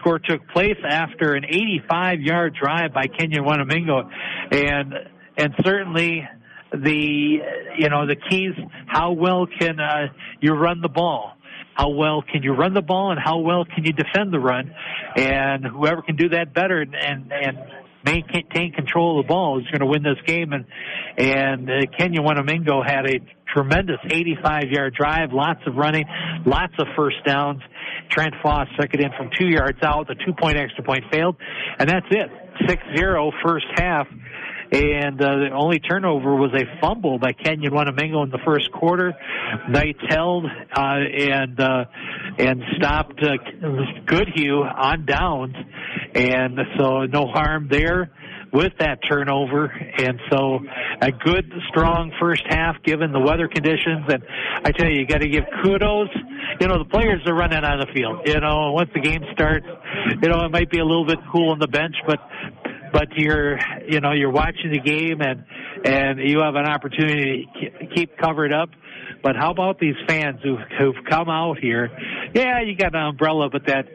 Speaker 2: score took place after an 85 yard drive by Kenyon Wanamingo. And and certainly the you know the keys how well can uh, you run the ball? How well can you run the ball and how well can you defend the run? And whoever can do that better and and, and maintain control of the ball is going to win this game and and uh, Kenyon Wanamingo had a tremendous 85 yard drive lots of running lots of first downs Trent Foss took it in from two yards out. The two point extra point failed. And that's it. 6-0 first half. And uh, the only turnover was a fumble by Kenyon Wanamingo in the first quarter. Knights held uh, and uh, and stopped uh, Goodhue on downs, and so no harm there with that turnover. And so a good, strong first half given the weather conditions. And I tell you, you got to give kudos. You know, the players are running on the field. You know, once the game starts, you know, it might be a little bit cool on the bench, but but you're you know you're watching the game and and you have an opportunity to keep covered up. But how about these fans who who've come out here? Yeah you got an umbrella but that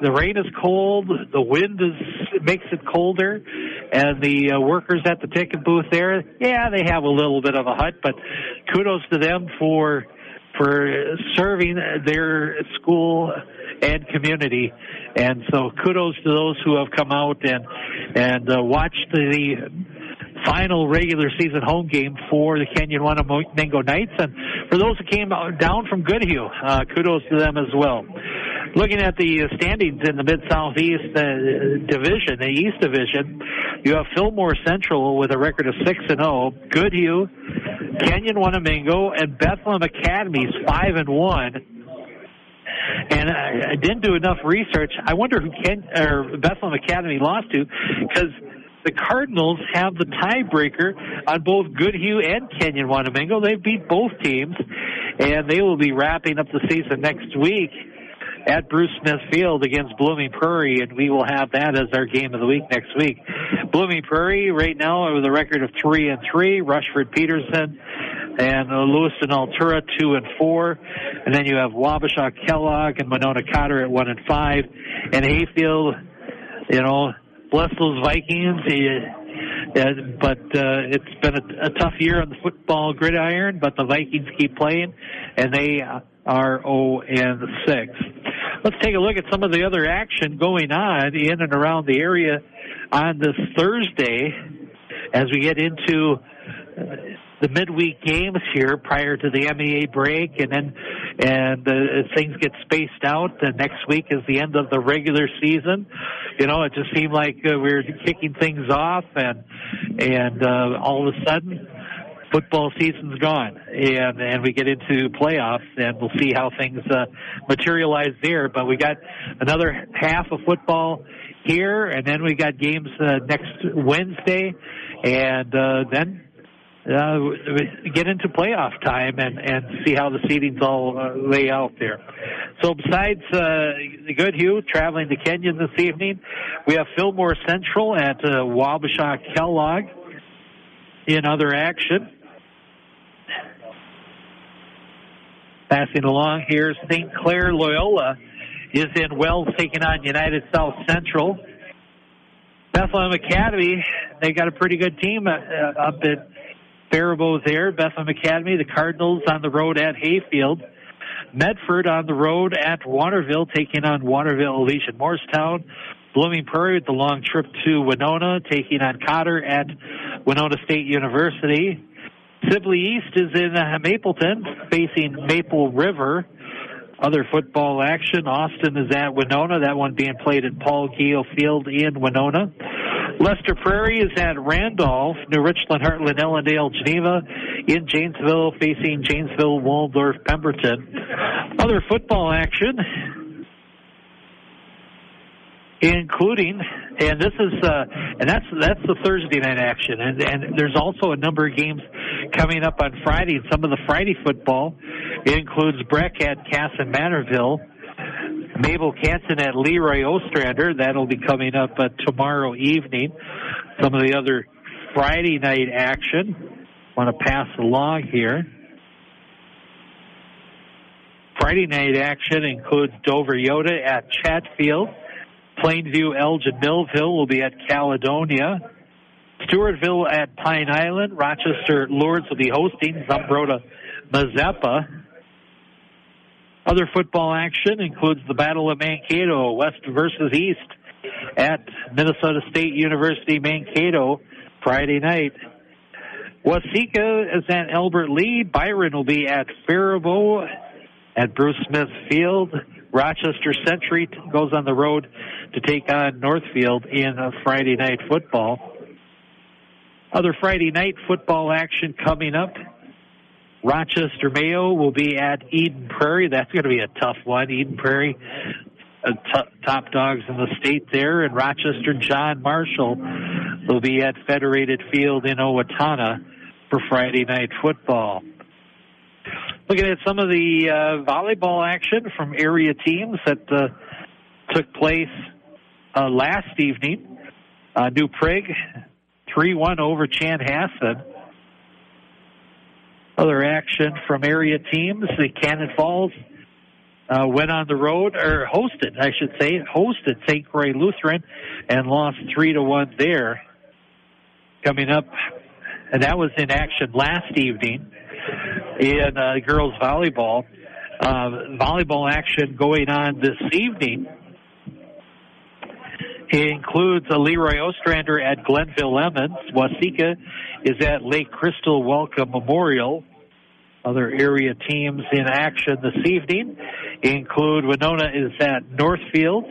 Speaker 2: the rain is cold the wind is makes it colder and the uh, workers at the ticket booth there yeah they have a little bit of a hut but kudos to them for for serving their school and community. And so kudos to those who have come out and and uh, watched the final regular season home game for the Kenyon Wanamingo Knights. And for those who came down from Goodhue, uh, kudos to them as well. Looking at the standings in the Mid Southeast uh, division, the East Division, you have Fillmore Central with a record of six and zero. Goodhue, Kenyon Wanamingo, and Bethlehem Academy's five and one. And I, I didn't do enough research. I wonder who Ken or Bethlehem Academy lost to, because the Cardinals have the tiebreaker on both Goodhue and Kenyon Wanamingo. They beat both teams, and they will be wrapping up the season next week at Bruce Smith Field against Blooming Prairie, and we will have that as our game of the week next week. Blooming Prairie right now with a record of three and three. Rushford Peterson and Lewiston Altura two and four, and then you have Wabasha Kellogg and Monona Cotter at one and five, and Hayfield, you know, bless those Vikings. Uh, but uh, it's been a, a tough year on the football gridiron, but the Vikings keep playing, and they are 0 and 6. Let's take a look at some of the other action going on in and around the area on this Thursday as we get into uh, the midweek games here prior to the MEA break, and then and uh, things get spaced out. The next week is the end of the regular season. You know, it just seemed like uh, we were kicking things off, and and uh, all of a sudden football season's gone and and we get into playoffs and we'll see how things uh, materialize there but we got another half of football here and then we got games uh, next Wednesday and uh, then uh, get into playoff time and, and see how the seedings all uh, lay out there. So besides uh, the Goodhue traveling to Kenyon this evening, we have Fillmore Central at uh, Wabasha Kellogg in other action. Passing along here, St. Clair Loyola is in Wells taking on United South Central. Bethlehem Academy, they got a pretty good team uh, up at Faribault there. Bethlehem Academy, the Cardinals on the road at Hayfield. Medford on the road at Waterville, taking on Waterville Elysian Morristown. Blooming Prairie with the long trip to Winona, taking on Cotter at Winona State University. Sibley East is in uh, Mapleton, facing Maple River. Other football action. Austin is at Winona. That one being played at Paul Giel Field in Winona. Lester Prairie is at Randolph, New Richland, Heartland, Ellendale, Geneva, in Janesville, facing Janesville, Waldorf, Pemberton. Other football action, including, and this is, uh, and that's that's the Thursday night action, and and there's also a number of games coming up on Friday. Some of the Friday football includes Breck at Kasson Mantorville. Mabel Canton at Leroy Ostrander. That'll be coming up uh, tomorrow evening. Some of the other Friday night action. Want to pass along here. Friday night action includes Dover Eyota at Chatfield. Plainview Elgin Millville will be at Caledonia. Stewartville at Pine Island. Rochester Lourdes will be hosting Zumbrota Mazeppa. Other football action includes the Battle of Mankato, West versus East at Minnesota State University Mankato Friday night. Waseca is at Albert Lea. Byron will be at Faribault at Bruce Smith Field. Rochester Century goes on the road to take on Northfield in Friday night football. Other Friday night football action coming up. Rochester Mayo will be at Eden Prairie. That's going to be a tough one. Eden Prairie, uh, t- top dogs in the state there, and Rochester John Marshall will be at Federated Field in Owatonna for Friday night football. Looking at some of the uh, volleyball action from area teams that uh, took place uh, last evening. Uh, New Prague, 3-1 over Chanhassen. Other action from area teams, the Cannon Falls uh, went on the road, or hosted, I should say, hosted St. Croix Lutheran and lost 3 to 1 there. Coming up, and that was in action last evening in uh, girls volleyball. Uh, volleyball action going on this evening. It includes a Leroy Ostrander at Glenville Emmons. Waseca is at Lake Crystal Wellcome Memorial. Other area teams in action this evening include Winona is at Northfield.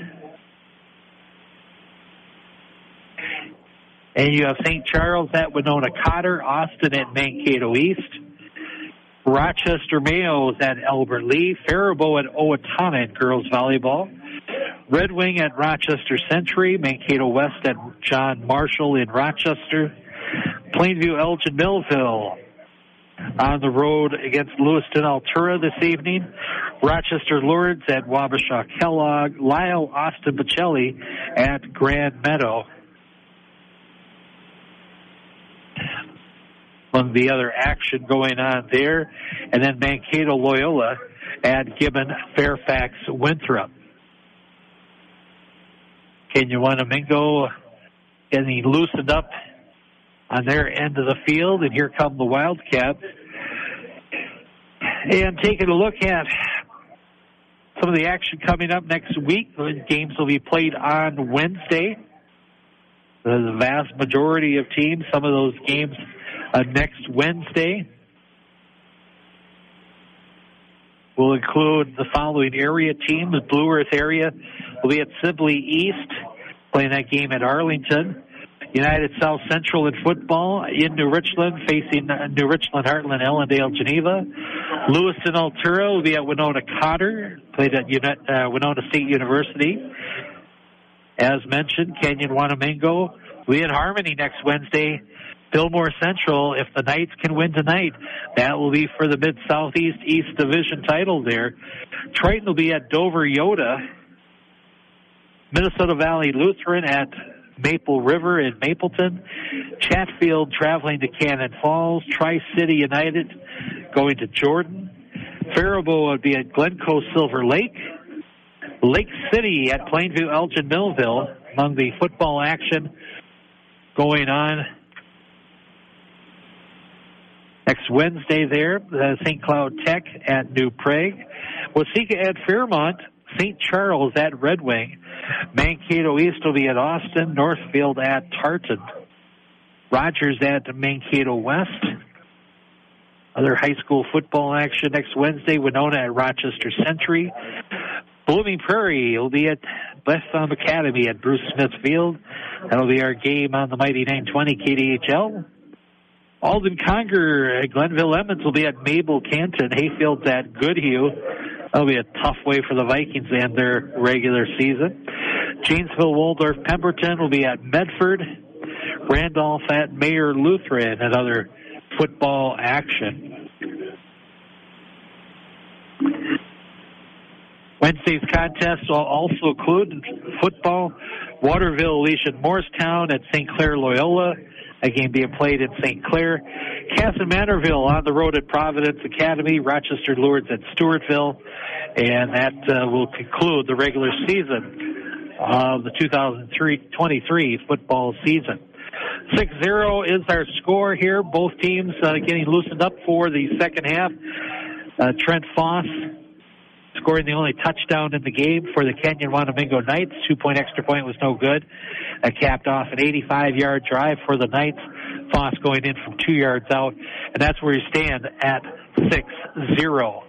Speaker 2: And you have St. Charles at Winona Cotter, Austin at Mankato East. Rochester Mayo at Albert Lea, Faribault at Owatonna in girls volleyball. Red Wing at Rochester Century, Mankato West at John Marshall in Rochester, Plainview Elgin Millville on the road against Lewiston Altura this evening, Rochester Lourdes at Wabasha Kellogg, Lyle Austin Pacelli at Grand Meadow. Among the other action going on there, and then Mankato Loyola at Gibbon Fairfax Winthrop. Mingo getting loosened up on their end of the field, and here come the Wildcats. And taking a look at some of the action coming up next week, the games will be played on Wednesday. The vast majority of teams, some of those games next Wednesday. will include the following area teams. Blue Earth area will be at Sibley East, playing that game at Arlington. United South Central in football in New Richland, facing New Richland, Heartland, Ellendale, Geneva. Lewiston Altura will be at Winona Cotter, played at uh, Winona State University. As mentioned, Kenyon Wanamingo will be at Harmony next Wednesday Fillmore Central, if the Knights can win tonight, that will be for the Mid Southeast East Division title there. Triton will be at Dover Eyota. Minnesota Valley Lutheran at Maple River in Mapleton. Chatfield traveling to Cannon Falls. Tri City United going to Jordan. Faribault would be at Glencoe Silver Lake. Lake City at Plainview Elgin Millville among the football action going on Next Wednesday there, uh, St. Cloud Tech at New Prague. Waseca at Fairmont. St. Charles at Red Wing. Mankato East will be at Austin. Northfield at Tartan. Rogers at Mankato West. Other high school football action next Wednesday. Winona at Rochester Century. Blooming Prairie will be at Thumb Academy at Bruce Smith Field. That'll be our game on the Mighty 920 KDHL. Alden Conger at Glenville Emmons will be at Mabel Canton. Hayfield's at Goodhue. That'll be a tough way for the Vikings end their regular season. Janesville Waldorf Pemberton will be at Medford. Randolph at Mayer Lutheran and other football action. Wednesday's contest will also include football. Waterville, Elysian Morristown at St. Clair Loyola a game being played in St. Clair. Kasson Mantorville on the road at Providence Academy. Rochester Lourdes at Stewartville. And that uh, will conclude the regular season of the 2023 football season. 6-0 is our score here. Both teams uh, getting loosened up for the second half. Uh, Trent Foss scoring the only touchdown in the game for the Kenyon Wanamingo Knights. Two point extra point was no good. That capped off an 85 yard drive for the Knights. Foss going in from two yards out, and that's where you stand at 6 0.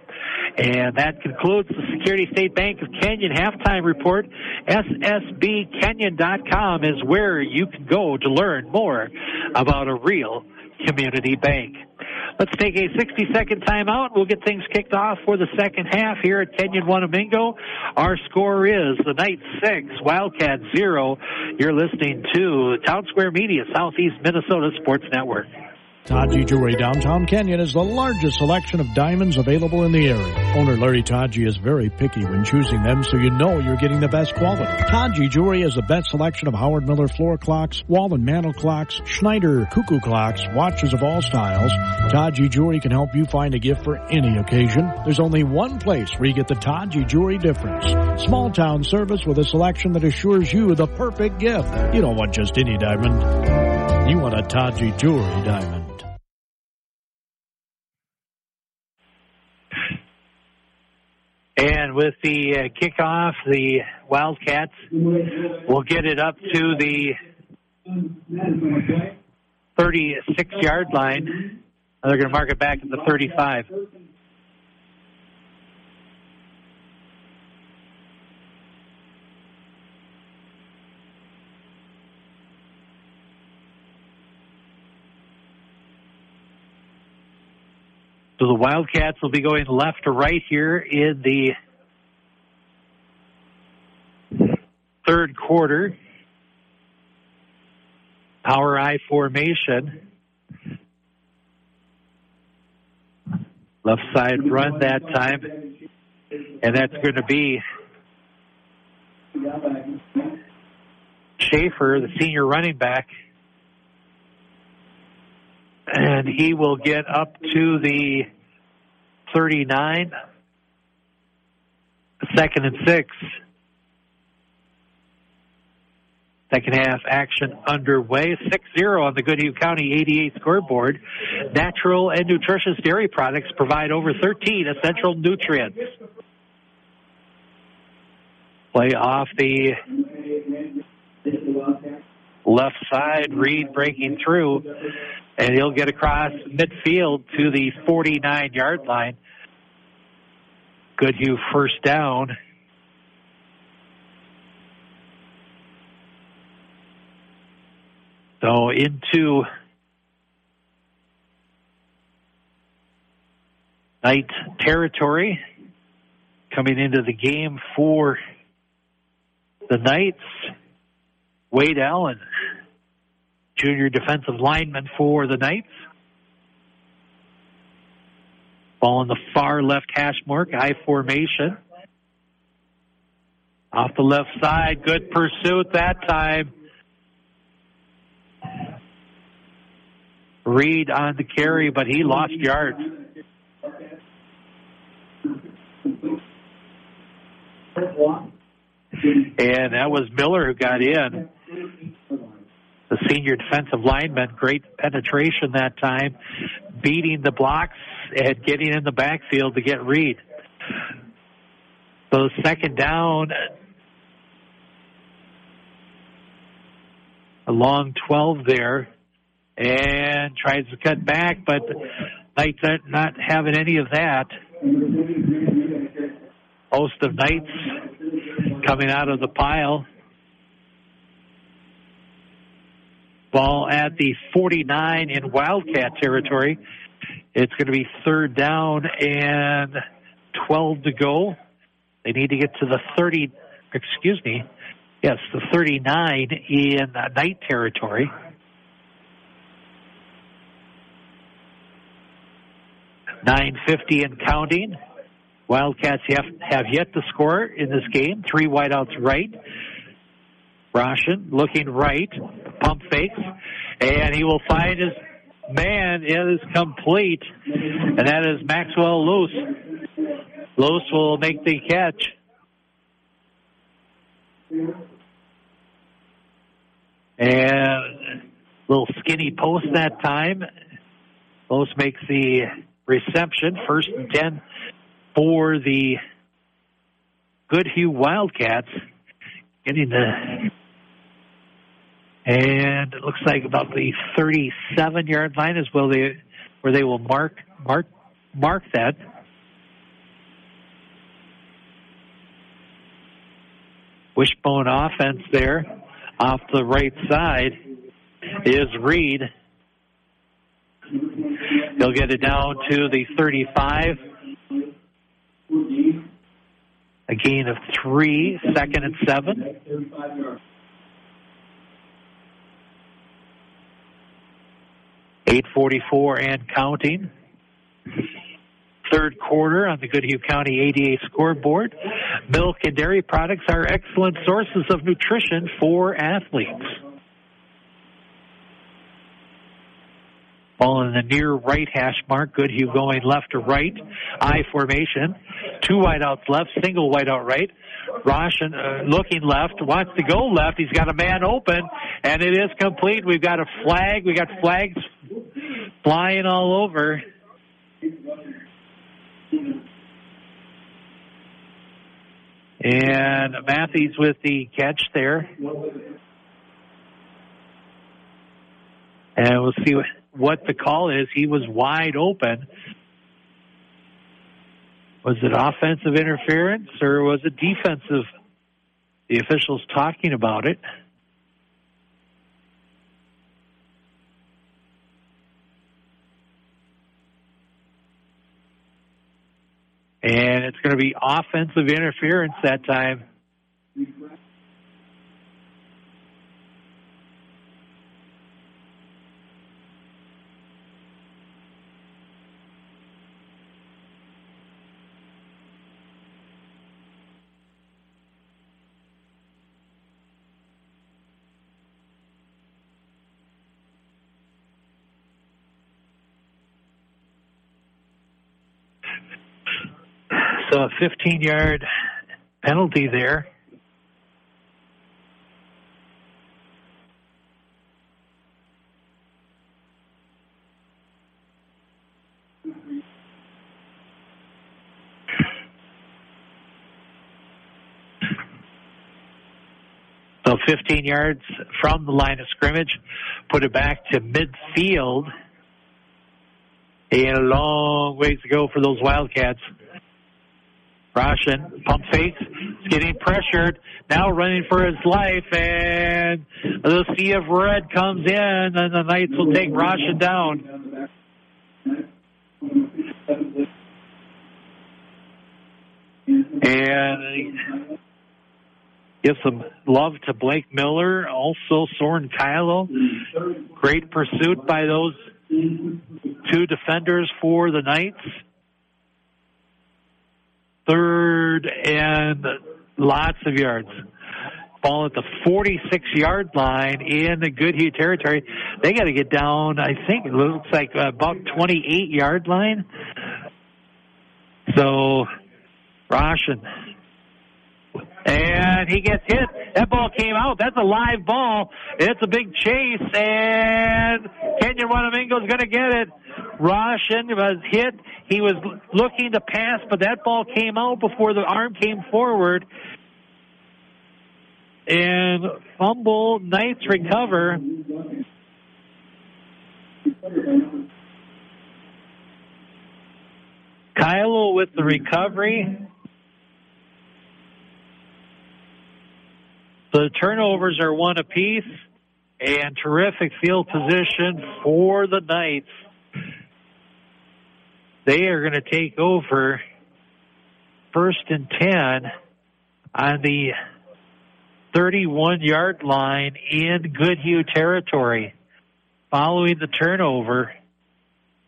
Speaker 2: And that concludes the Security State Bank of Kenyon halftime report. SSBKenyon.com is where you can go to learn more about a real community bank. Let's take a 60 second timeout. We'll get things kicked off for the second half here at Kenyon Wanamingo. Our score is the Knights 6, Wildcats 0. You're listening to Town Square Media, Southeast Minnesota Sports Network.
Speaker 3: Taji Jewelry Downtown Kenyon is the largest selection of diamonds available in the area. Owner Larry Taji is very picky when choosing them so you know you're getting the best quality. Taji Jewelry has the best selection of Howard Miller floor clocks, wall and mantel clocks, Schneider cuckoo clocks, watches of all styles. Taji Jewelry can help you find a gift for any occasion. There's only one place where you get the Taji Jewelry difference. Small town service with a selection that assures you the perfect gift. You don't want just any diamond. You want a Taji Jewelry diamond.
Speaker 2: And with the uh, kickoff, the Wildcats will get it up to the 36 yard line. They're going to mark it back at the 35. So the Wildcats will be going left to right here in the third quarter. Power I formation. Left side run that time. And that's going to be Schaefer, the senior running back. And he will get up to the 39. Second and six. Second half action underway. 6-0 on the Goodhue County ADA scoreboard. Natural and nutritious dairy products provide over 13 essential nutrients. Play off the left side. Reed breaking through, and he'll get across midfield to the 49 yard line. Goodhue first down. So into Knight territory coming into the game for the Knights. Wade Allen, junior defensive lineman for the Knights. Ball on the far left hash mark, I formation. Off the left side, good pursuit that time. Reed on the carry, but he lost yards. And that was Miller who got in. The senior defensive lineman, great penetration that time, beating the blocks and getting in the backfield to get Reed. So second down, a long 12 there, and tries to cut back, but Knights not having any of that. Host of Knights coming out of the pile. Ball at the 49 in Wildcat territory. It's going to be third down and 12 to go. They need to get to the 30, excuse me, yes, the 39 in Knight territory. Nine fifty and counting. Wildcats have, have yet to score in this game. Three wideouts right. Roshan looking right, pump fakes, and he will find his man. It is complete, and that is Maxwell Loose. Loose will make the catch. And little skinny post that time. Loose makes the reception. First and 10 for the Goodhue Wildcats. Getting the and it looks like about the 37 yard line is where they where they will mark mark mark that. Wishbone offense there off the right side is Reed. He'll get it down to the 35. A gain of three, second and seven. Eight forty-four and counting. Third quarter on the Goodhue County ADA scoreboard. Milk and dairy products are excellent sources of nutrition for athletes. Ball in the near right hash mark. Goodhue going left to right. I formation. Two wideouts left, single wideout right. Roshan uh, looking left, wants to go left. He's got a man open, and it is complete. We've got a flag. We got flags flying all over. And Matthews with the catch there. And we'll see what, what the call is. He was wide open. Was it offensive interference or was it defensive? The officials talking about it. And it's going to be offensive interference that time. So a 15 yard penalty there. So 15 yards from the line of scrimmage, put it back to midfield. And a long ways to go for those Wildcats. Roshan, pump fakes, getting pressured, now running for his life, and the sea of red comes in, and the Knights will take Roshan down. And give some love to Blake Miller, also Soren Kylo. Great pursuit by those two defenders for the Knights third and lots of yards. Ball at the 46 yard line in the Goodhue territory. They got to get down, I think it looks like about 28 yard line. So, Roshan. And he gets hit. That ball came out. That's a live ball. It's a big chase, and Kenyon Wanamingo is going to get it. Roshan was hit. He was looking to pass, but that ball came out before the arm came forward. And fumble, Knights recover. Kylo with the recovery. The turnovers are one apiece, and terrific field position for the Knights. They are going to take over first and 10 on the 31 yard line in Goodhue territory following the turnover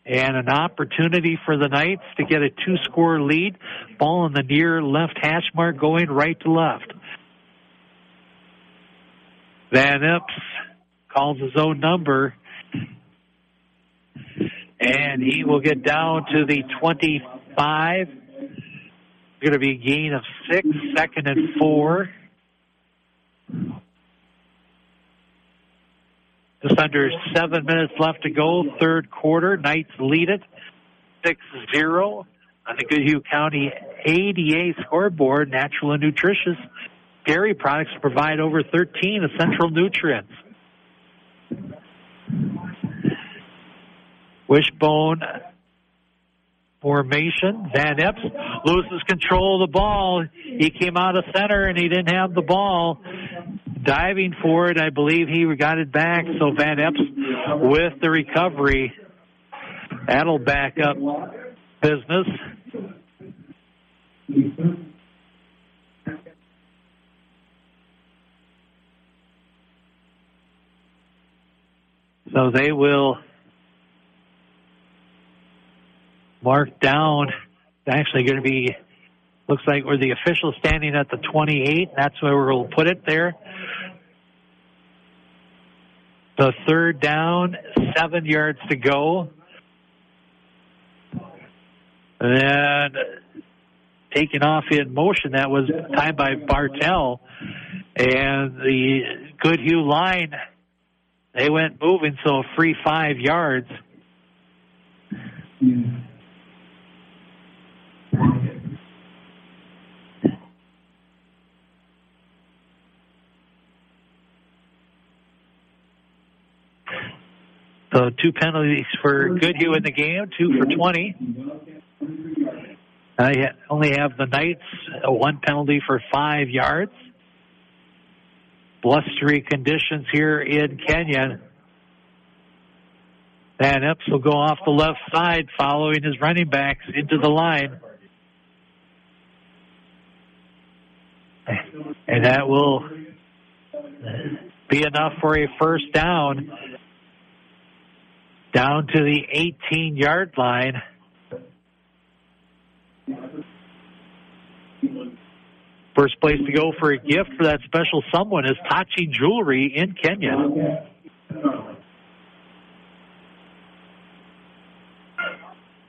Speaker 2: and an opportunity for the Knights to get a two score lead. Ball in the near left hash mark going right to left. Van Epps calls his own number and he will get down to the 25. Going to be a gain of six, second and four. Just under seven minutes left to go, third quarter. Knights lead it 6 0 on the Goodhue County ADA scoreboard. Natural and nutritious dairy products provide over 13 essential nutrients. Wishbone formation. Van Epps loses control of the ball. He came out of center and he didn't have the ball. Diving for it, I believe he got it back. So Van Epps with the recovery. That'll back up business. So they will mark down. Actually going to be, looks like we're the official standing at the 28. That's where we'll put it there. The third down, seven yards to go. And taken off in motion, that was timed by Bartell. And the Goodhue line, they went moving, so free five yards. So two penalties for Goodhue in the game, two for 20. I only have the Knights, uh, one penalty for five yards. Blustery conditions here in Kenyon. Van Epps will go off the left side following his running backs into the line. And that will be enough for a first down down to the 18 yard line. First place to go for a gift for that special someone is Tachi Jewelry in Kenyon.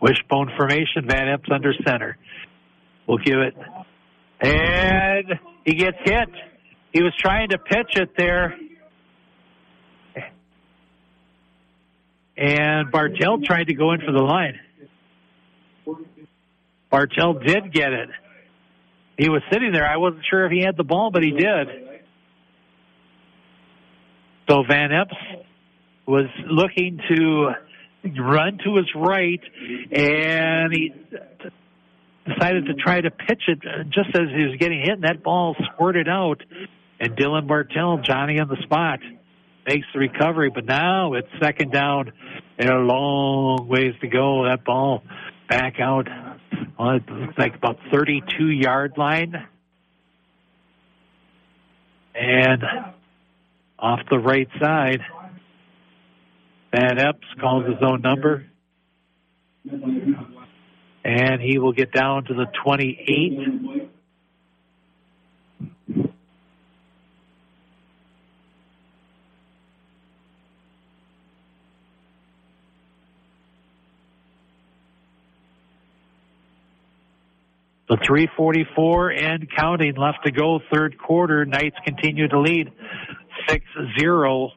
Speaker 2: Wishbone formation, Van Epps under center. We'll give it. And he gets hit. He was trying to pitch it there. And Bartell tried to go in for the line. Bartell did get it. He was sitting there. I wasn't sure if he had the ball, but he did. So Van Epps was looking to run to his right, and he decided to try to pitch it just as he was getting hit, and that ball squirted out. And Dylan Bartell, Johnny on the spot, makes the recovery, but now it's second down and a long ways to go. That ball back out well, it looks like about 32 yard line. And off the right side, Van Epps calls his own number. And he will get down to the 28. The 344 and counting left to go third quarter. Knights continue to lead 6-0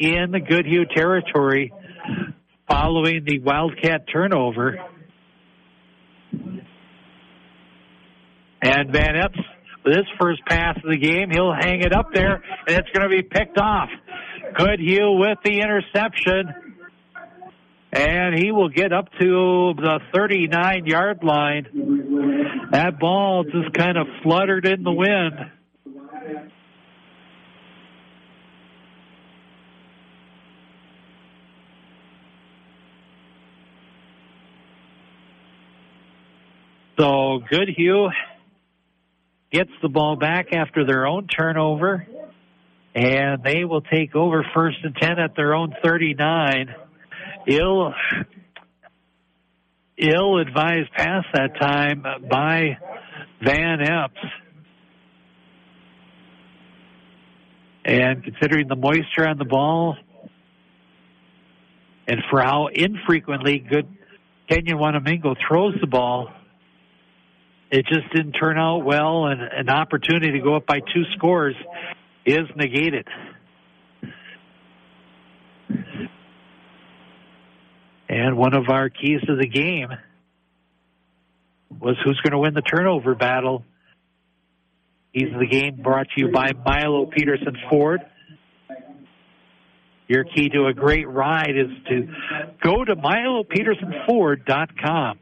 Speaker 2: in the Goodhue territory following the Wildcat turnover. And Van Epps, with his first pass of the game, he'll hang it up there, and it's going to be picked off. Goodhue with the interception, and he will get up to the 39 yard line. That ball just kind of fluttered in the wind. So Goodhue gets the ball back after their own turnover, and they will take over first and 10 at their own 39. Ill, ill advised pass that time by Van Epps. And considering the moisture on the ball and for how infrequently good Kenyon Wanamingo throws the ball, it just didn't turn out well, and an opportunity to go up by two scores is negated. And one of our keys to the game was who's going to win the turnover battle. Keys of the game brought to you by Milo Peterson Ford. Your key to a great ride is to go to milopetersonford.com.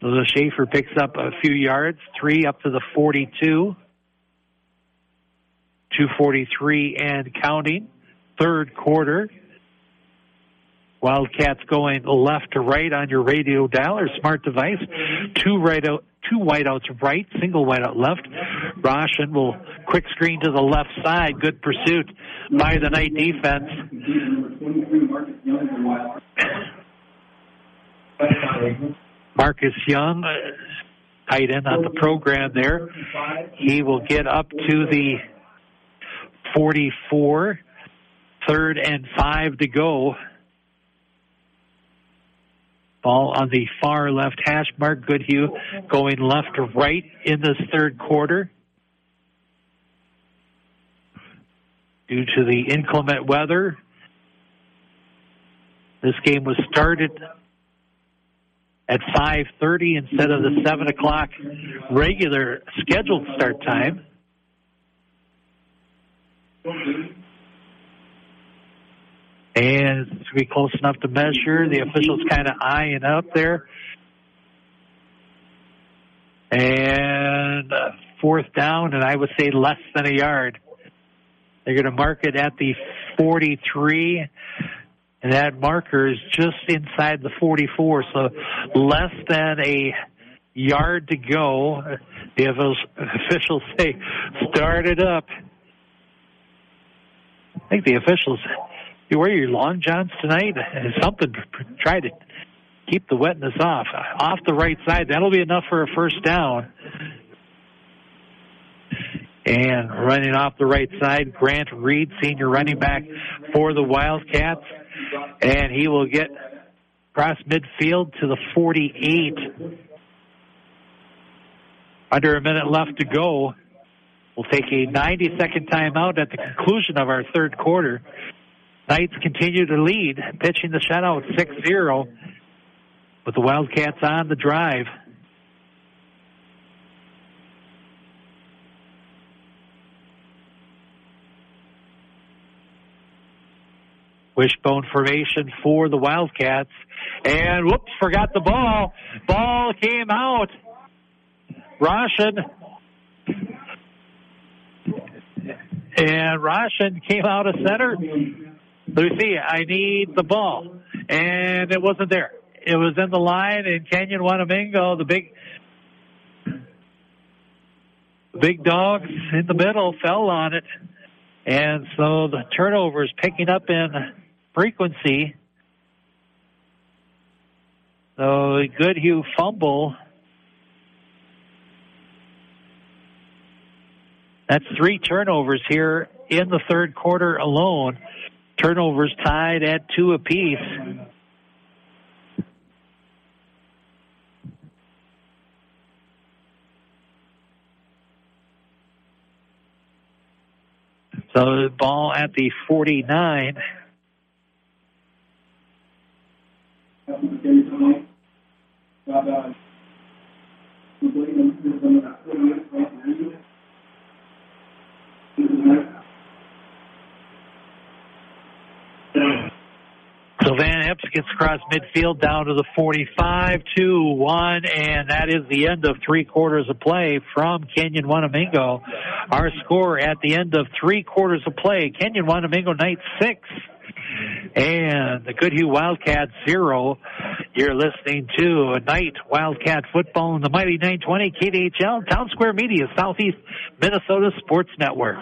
Speaker 2: The Schaefer picks up a few yards, three up to the 42, 243 and counting. Third quarter. Wildcats going left to right on your radio dial or smart device. Two right out, two wideouts right, single wideout left. Roshan will quick screen to the left side. Good pursuit by the Knight defense. Marcus Young, uh, tight end on the program there. He will get up to the 44. Third and five to go. Ball on the far left hash mark. Goodhue going left to right in this third quarter. Due to the inclement weather, this game was started at 5.30 instead of the 7 o'clock regular scheduled start time. And to be close enough to measure, the officials kind of eyeing up there. And uh, fourth down, and I would say less than a yard. They're going to mark it at the 43, and that marker is just inside the 44, so less than a yard to go. The officials say, start it up. I think the officials you wear your long johns tonight? Something. To try to keep the wetness off. Off the right side. That'll be enough for a first down. And running off the right side, Grant Reed, senior running back for the Wildcats. And he will get across midfield to the 48. Under a minute left to go. We'll take a 90 second timeout at the conclusion of our third quarter. Knights continue to lead, pitching the shutout 6-0 with the Wildcats on the drive. Wishbone formation for the Wildcats. And whoops, forgot the ball. Ball came out. Roshan. And Roshan came out of center. See. I need the ball. And it wasn't there. It was in the line, and Kenyon Wanamingo, the big, big dogs in the middle, fell on it. And so the turnover is picking up in frequency. So Goodhue fumble. That's three turnovers here in the third quarter alone. Turnovers tied at two apiece. So the ball at the 49. So Van Epps gets across midfield down to the 45, 2, 1, and that is the end of three quarters of play from Kenyon Wanamingo. Our score at the end of three quarters of play, Kenyon Wanamingo Knight 6, and the Goodhue Wildcats 0. You're listening to Knight Wildcat Football in the Mighty 920 KDHL Town Square Media Southeast Minnesota Sports Network.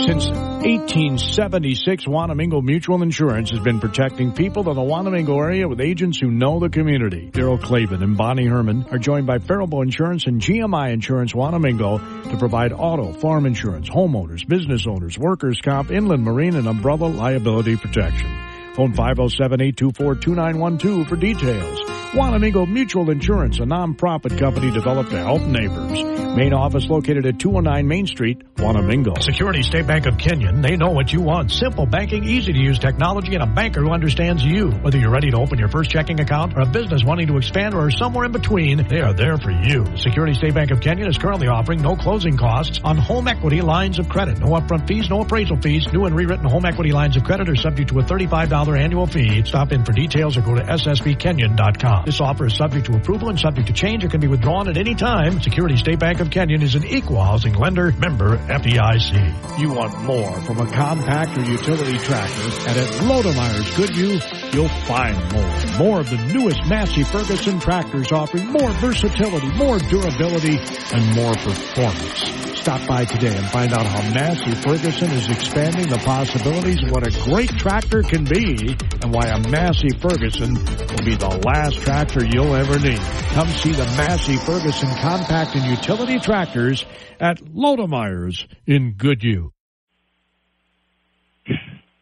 Speaker 3: Since 1876, Wanamingo Mutual Insurance has been protecting people in the Wanamingo area with agents who know the community. Daryl Clavin and Bonnie Herman are joined by Faribault Insurance and GMI Insurance Wanamingo to provide auto, farm insurance, homeowners, business owners, workers' comp, inland marine, and umbrella liability protection. Phone 507-824-2912 for details. Wanamingo Mutual Insurance, a non-profit company developed to help neighbors. Main office located at 209 Main Street, Wanamingo.
Speaker 6: Security State Bank of Kenyon, they know what you want. Simple banking, easy to use technology, and a banker who understands you. Whether you're ready to open your first checking account or a business wanting to expand or somewhere in between, they are there for you. Security State Bank of Kenyon is currently offering no closing costs on home equity lines of credit. No upfront fees, no appraisal fees. New and rewritten home equity lines of credit are subject to a $35 annual fee. Stop in for details or go to ssbkenyon.com. This offer is subject to approval and subject to change. It can be withdrawn at any time. Security State Bank of Kenyon is an equal housing lender, member FDIC.
Speaker 3: You want more from a compact or utility tractor, and at Lodermeier's Goodhue, you'll find more. More of the newest Massey Ferguson tractors offering more versatility, more durability, and more performance. Stop by today and find out how Massey Ferguson is expanding the possibilities of what a great tractor can be and why a Massey Ferguson will be the last tractor you'll ever need. Come see the Massey Ferguson compact and utility tractors at Lodermeier's in Goodhue.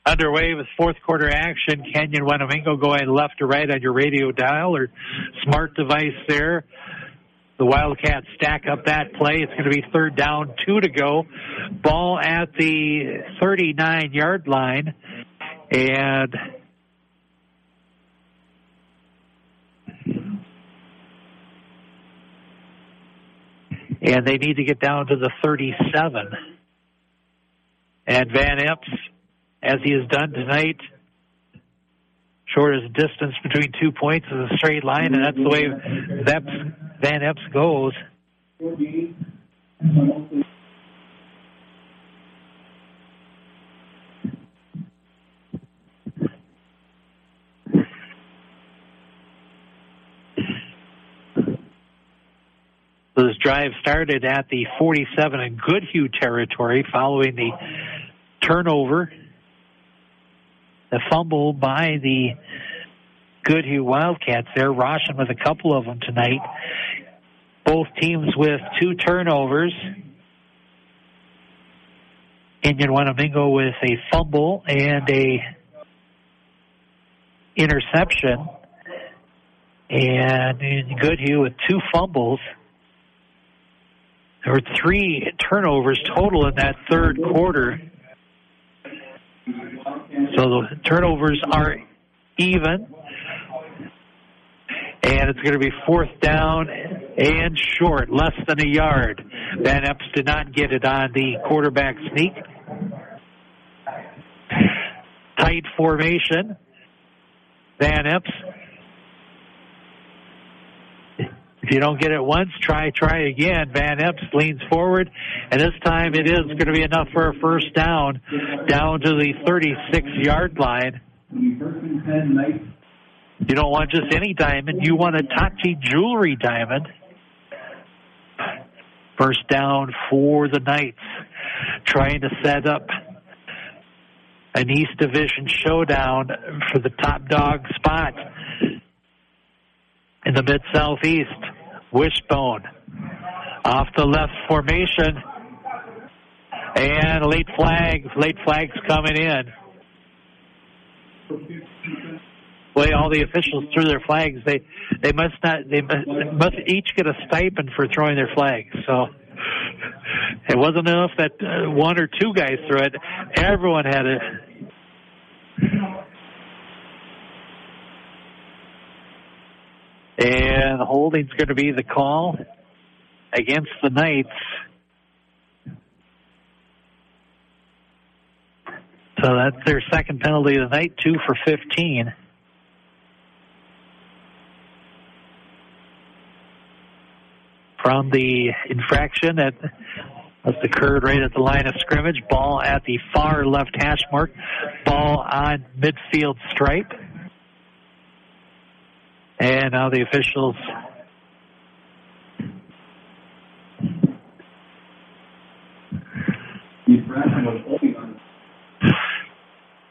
Speaker 2: Underway with fourth quarter action. Kenyon Wanamingo going left to right on your radio dial or smart device there. The Wildcats stack up that play. It's going to be third down, two to go. Ball at the 39 yard line. And and they need to get down to the 37. And Van Epps, as he has done tonight, shortest distance between two points is a straight line, and that's the way Van Epps goes. this drive started at the 47 in Goodhue territory following the turnover, the fumble by the Goodhue Wildcats there. Roshan with a couple of them tonight. Both teams with two turnovers. Kenyon Wanamingo with a fumble and a interception. And Goodhue with two fumbles. There were three turnovers total in that third quarter. So the turnovers are even. And it's going to be fourth down and short, less than a yard. Van Epps did not get it on the quarterback sneak. Tight formation. Van Epps if you don't get it once, try, try again. Van Epps leans forward, and this time it is going to be enough for a first down, down to the 36 yard line. You don't want just any diamond, you want a Tachi jewelry diamond. First down for the Knights, trying to set up an East Division showdown for the top dog spot in the mid southeast. Wishbone off the left formation. And late flags, late flags coming in. Way all the officials threw their flags. They they must not they must, must each get a stipend for throwing their flags. So it wasn't enough that uh, one or two guys threw it. Everyone had it. And holding's going to be the call against the Knights. So that's their second penalty of the night, two for 15. From the infraction that has occurred right at the line of scrimmage, ball at the far left hash mark, ball on midfield stripe. And now the officials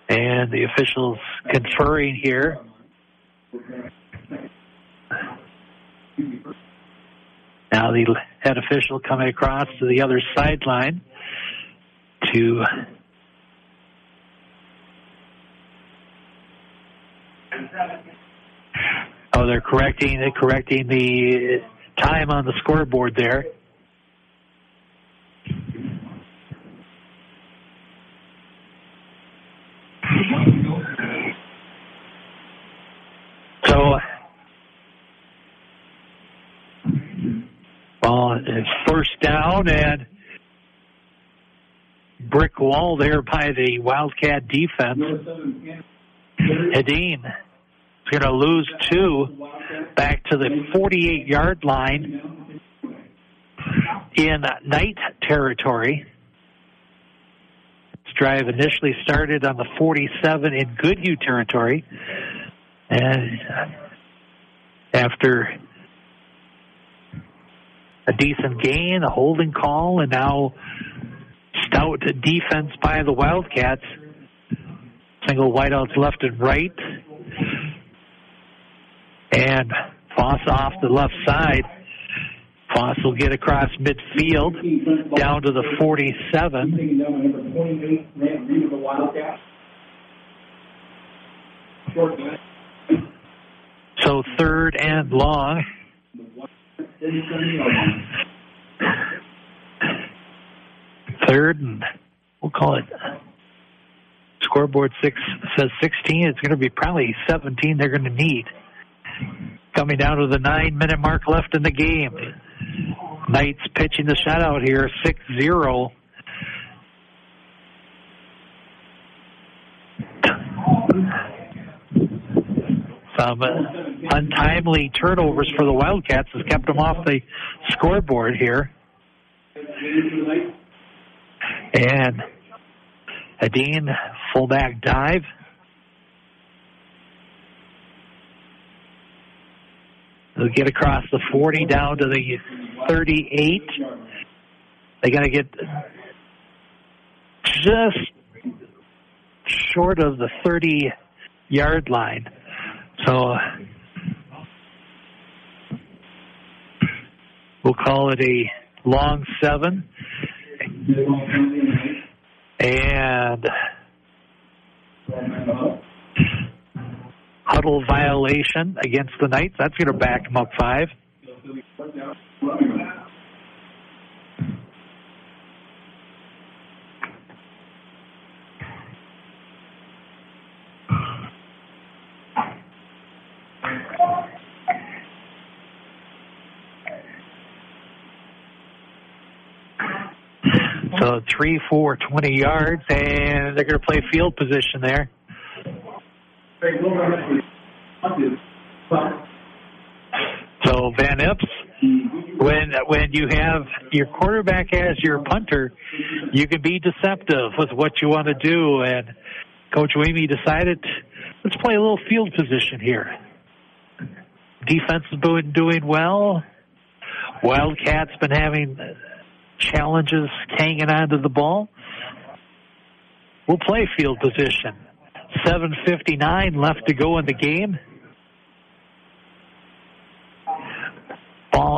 Speaker 2: and the officials conferring here. Now the head official coming across to the other sideline to Oh, they're correcting they're correcting the time on the scoreboard there. So, well, first down and brick wall there by the Wildcat defense. Going to lose two back to the 48 yard line in Knight territory. This drive initially started on the 47 in Goodhue territory. And after a decent gain, a holding call, and now stout defense by the Wildcats. Single wideouts left and right. And Foss off the left side. Foss will get across midfield down to the 47. So third and long. Third and we'll call it scoreboard six says 16. It's going to be probably 17 they're going to need. Coming down to the nine minute mark left in the game. Knights pitching the shutout here, 6 0. Some untimely turnovers for the Wildcats has kept them off the scoreboard here. And a Dean fullback dive. They'll get across the 40 down to the 38. They got to get just short of the 30 yard line. So we'll call it a long seven. And huddle violation against the Knights. That's going to back them up five. So three, four, 20 yards, and they're going to play field position there. So Van Epps, when you have your quarterback as your punter, you can be deceptive with what you want to do. And Coach Wamy decided, let's play a little field position here. Defense has been doing well. Wildcats been having challenges hanging on to the ball. We'll play field position. 7.59 left to go in the game.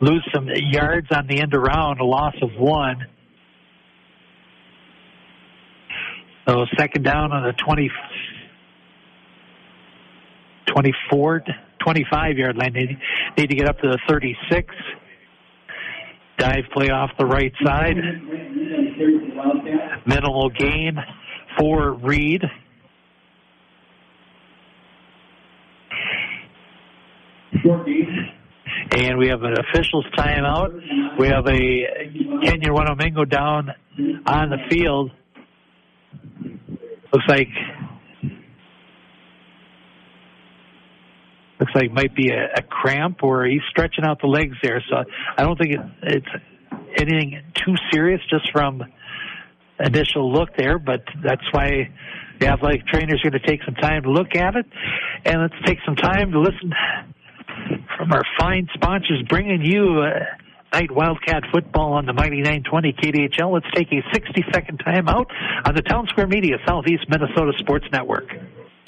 Speaker 2: lose some yards on the end around, a loss of one. So second down on the 20, 24, 25 yard line. They need to get up to the 36. Dive play off the right side. Minimal gain for Reed. And we have an official's timeout. We have a Kenyon Wanamingo down on the field. Looks like looks like might be a, a cramp or he's stretching out the legs there. So I don't think it, it's anything too serious just from initial look there, but that's why the athletic trainers are going to take some time to look at it. And let's take some time to listen from our fine sponsors bringing you uh, Knight Wildcat football on the Mighty 920 KDHL. Let's take a 60 second time out on the Town Square Media Southeast Minnesota Sports Network.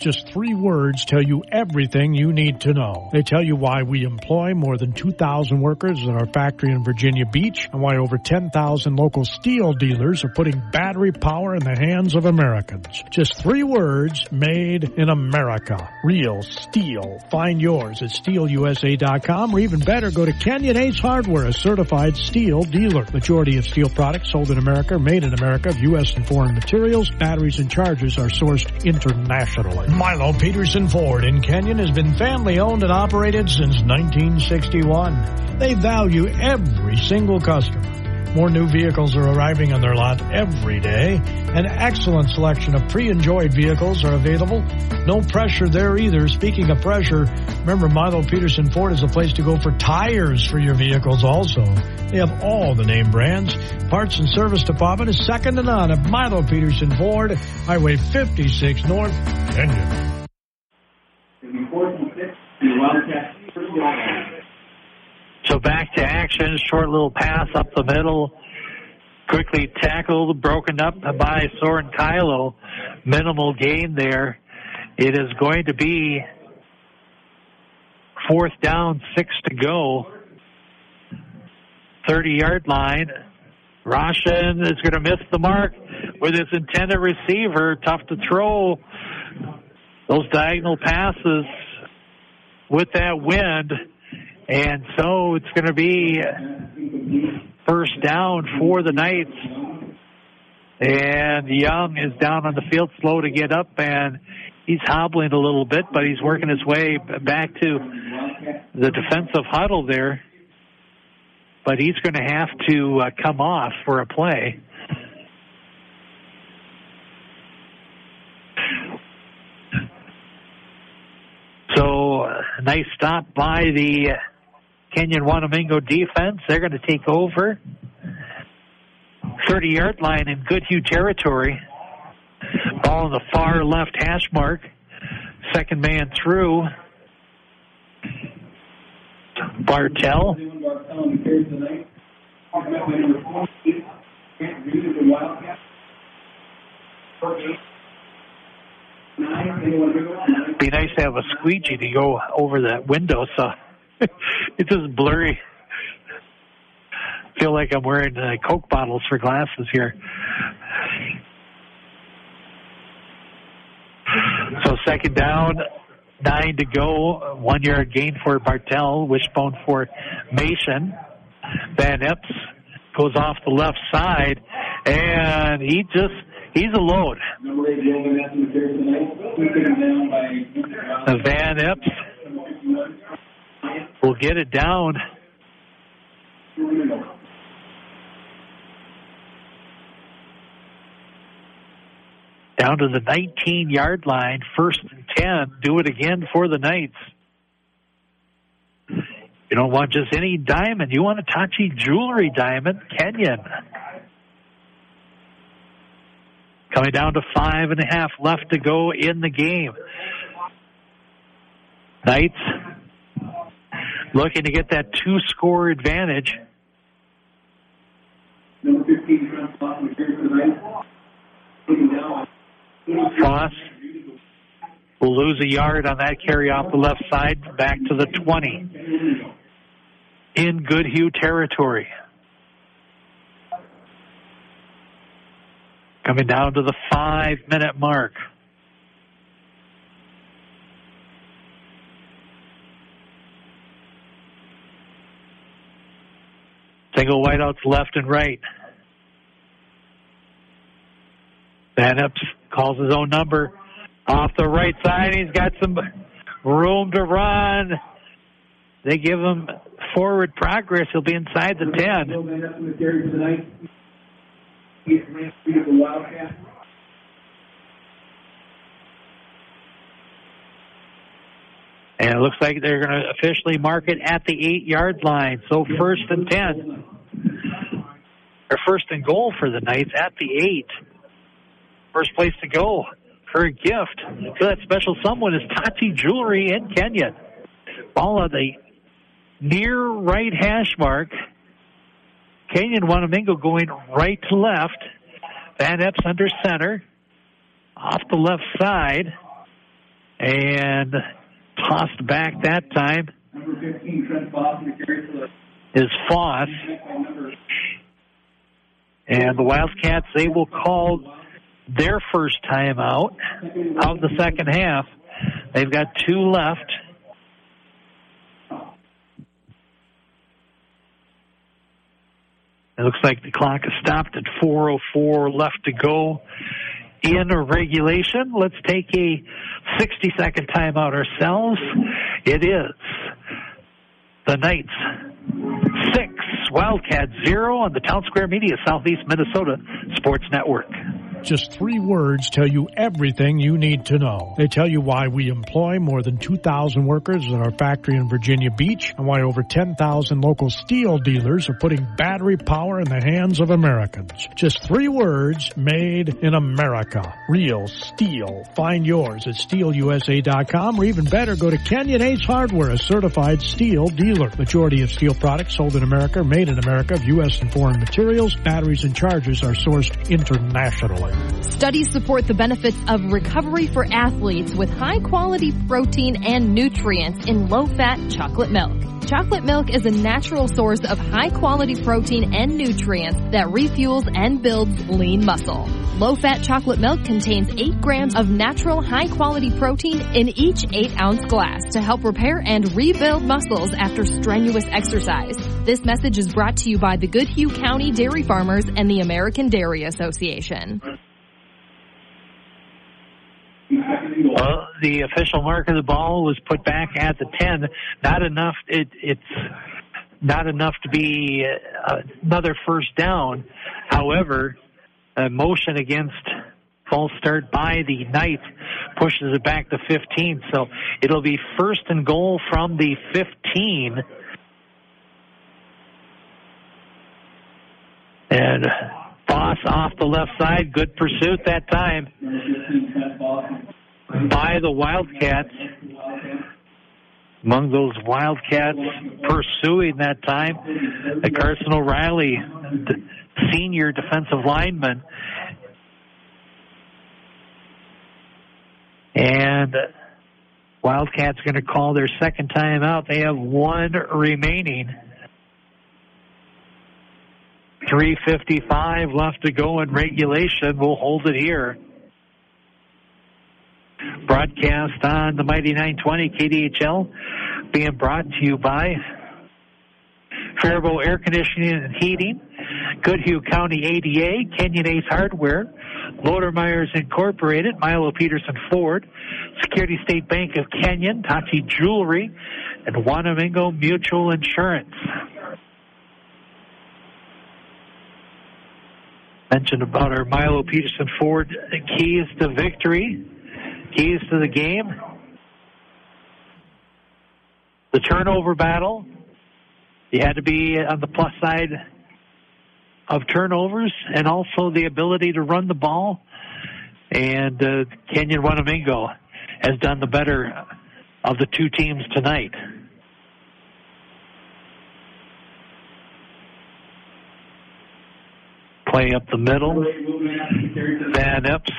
Speaker 3: Just three words tell you everything you need to know. They tell you why we employ more than 2,000 workers at our factory in Virginia Beach and why over 10,000 local STIHL dealers are putting battery power in the hands of Americans. Just three words made in America. Real STIHL. Find yours at stihlusa.com or even better, go to Kenyon Ace Hardware, a certified STIHL dealer. Majority of STIHL products sold in America, made in America, of U.S. and foreign materials, batteries and chargers are sourced internationally. Milo Peterson Ford in Kenyon has been family owned and operated since 1961. They value every single customer. More new vehicles are arriving on their lot every day. An excellent selection of pre-enjoyed vehicles are available. No pressure there either. Speaking of pressure, remember Milo Peterson Ford is a place to go for tires for your vehicles also. They have all the name brands. Parts and service department is second to none at Milo Peterson Ford, Highway 56 North, Kenyon.
Speaker 2: Back to action, short little pass up the middle, quickly tackled, broken up by Soren Kylo. Minimal gain there. It is going to be fourth down, six to go. 30 yard line. Roshan is going to miss the mark with his intended receiver. Tough to throw those diagonal passes with that wind. And so it's going to be first down for the Knights. And Young is down on the field, slow to get up, and he's hobbling a little bit, but he's working his way back to the defensive huddle there. But he's going to have to uh, come off for a play. So, nice stop by the Kenyon Wanamingo defense. They're going to take over. 30 yard line in Goodhue territory. Ball in the far left hash mark. Second man through. Bartell. Be nice to have a squeegee to go over that window so [laughs] it's just blurry. Feel like I'm wearing uh, Coke bottles for glasses here. So second down, nine to go, one yard gain for Bartell, wishbone for Mason. Van Epps goes off the left side, and he just he's alone. Van Epps will get it down. Down to the 19 yard line, first and 10. Do it again for the Knights. You don't want just any diamond. You want a Tachi Jewelry diamond, Kenyon. Coming down to five and a half left to go in the game. Knights looking to get that two score advantage. Cross will lose a yard on that carry off the left side back to the 20 in Goodhue territory. Coming down to the five minute mark. Single wideouts left and right. Van Epps calls his own number off the right side. He's got some room to run. They give him forward progress. He'll be inside the 10. And it looks like they're going to officially mark it at the eight yard line. So first and 10. Or first and goal for the Knights at the eight. First place to go for a gift for that special someone is Tati Jewelry in Kenyon. Ball on the near right hash mark. Kenyon Wanamingo going right to left. Van Epps under center. Off the left side. and tossed back that time is Foss. And the Wildcats, they will call their first timeout of the second half. They've got two left. It looks like the clock is stopped at 4.04 left to go in regulation. Let's take a 60 second timeout ourselves. It is the Knights six, Wildcat zero on the Town Square Media Southeast Minnesota Sports Network.
Speaker 3: Just three words tell you everything you need to know. They tell you why we employ more than 2,000 workers at our factory in Virginia Beach and why over 10,000 local STIHL dealers are putting battery power in the hands of Americans. Just three words made in America. Real STIHL. Find yours at stihlusa.com or even better, go to Kenyon Ace Hardware, a certified STIHL dealer. Majority of STIHL products sold in America, made in America, of U.S. and foreign materials, batteries and chargers are sourced internationally.
Speaker 4: Studies support the benefits of recovery for athletes with high quality protein and nutrients in low fat chocolate milk. Chocolate milk is a natural source of high quality protein and nutrients that refuels and builds lean muscle. Low fat chocolate milk contains 8 grams of natural high quality protein in each 8 ounce glass to help repair and rebuild muscles after strenuous exercise. This message is brought to you by the Goodhue County Dairy Farmers and the American Dairy Association.
Speaker 2: Well, the official mark of the ball was put back at the 10. Not enough. It, it's not enough to be uh, another first down. However, a motion against false start by the Knights pushes it back to 15. So it'll be first and goal from the 15. And Boss off the left side. Good pursuit that time by the Wildcats. Among those Wildcats pursuing that time, the Carson O'Reilly, senior defensive lineman. And Wildcats going to call their second time out. They have one remaining. 355 left to go in regulation. We'll hold it here. Broadcast on the Mighty 920 KDHL being brought to you by Faribault Air Conditioning and Heating, Goodhue County ADA, Kenyon Ace Hardware, Lodermeier's Incorporated, Milo Peterson Ford, Security State Bank of Kenyon, Tati Jewelry, and Wanamingo Mutual Insurance. Mentioned about our Milo Peterson Ford keys to victory, keys to the game. The turnover battle. You had to be on the plus side of turnovers and also the ability to run the ball. And uh, Kenyon Wanamingo has done the better of the two teams tonight. Play up the middle. Van Epps.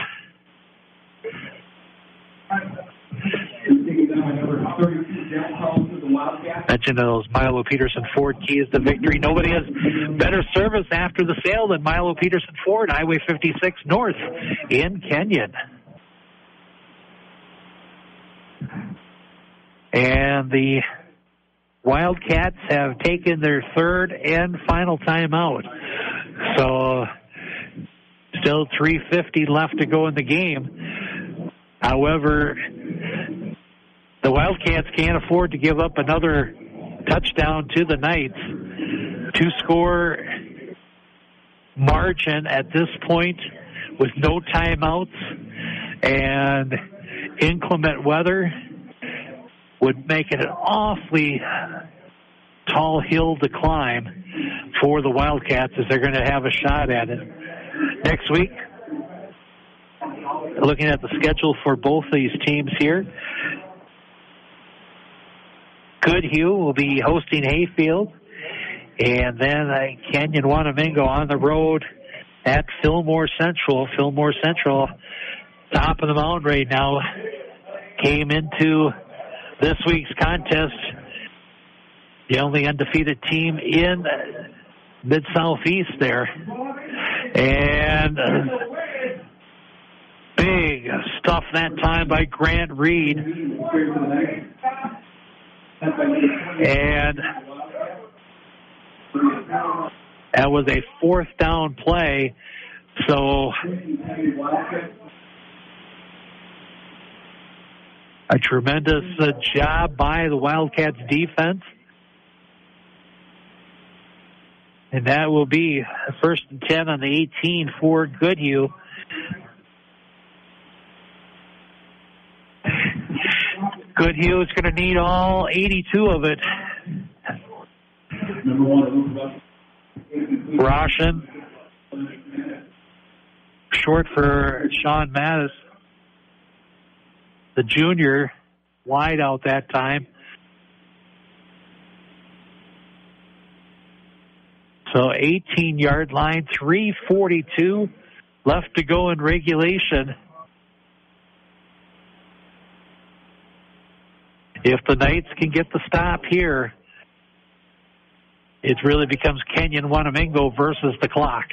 Speaker 2: Mentioned those Milo Peterson Ford keys to victory. Nobody has better service after the sale than Milo Peterson Ford, Highway 56 North in Kenyon. And the Wildcats have taken their third and final timeout. So still 350 left to go in the game. However, the Wildcats can't afford to give up another touchdown to the Knights. Two score margin at this point with no timeouts and inclement weather would make it an awfully tall hill to climb for the Wildcats as they're going to have a shot at it. Next week, looking at the schedule for both these teams here, Goodhue will be hosting Hayfield, and then uh, Kenyon Wanamingo on the road at Fillmore Central. Fillmore Central, top of the mound right now, came into this week's contest the only undefeated team in mid southeast there, and big stuff that time by Grant Reed, and that was a fourth down play. So a tremendous uh, job by the Wildcats defense. And that will be first and 10 on the 18 for Goodhue. Goodhue is going to need all 82 of it. Roshan, short for Sean Mattis, the junior, wide out that time. So 18 yard line, 342 left to go in regulation. If the Knights can get the stop here, it really becomes Kenyon Wanamingo versus the clock.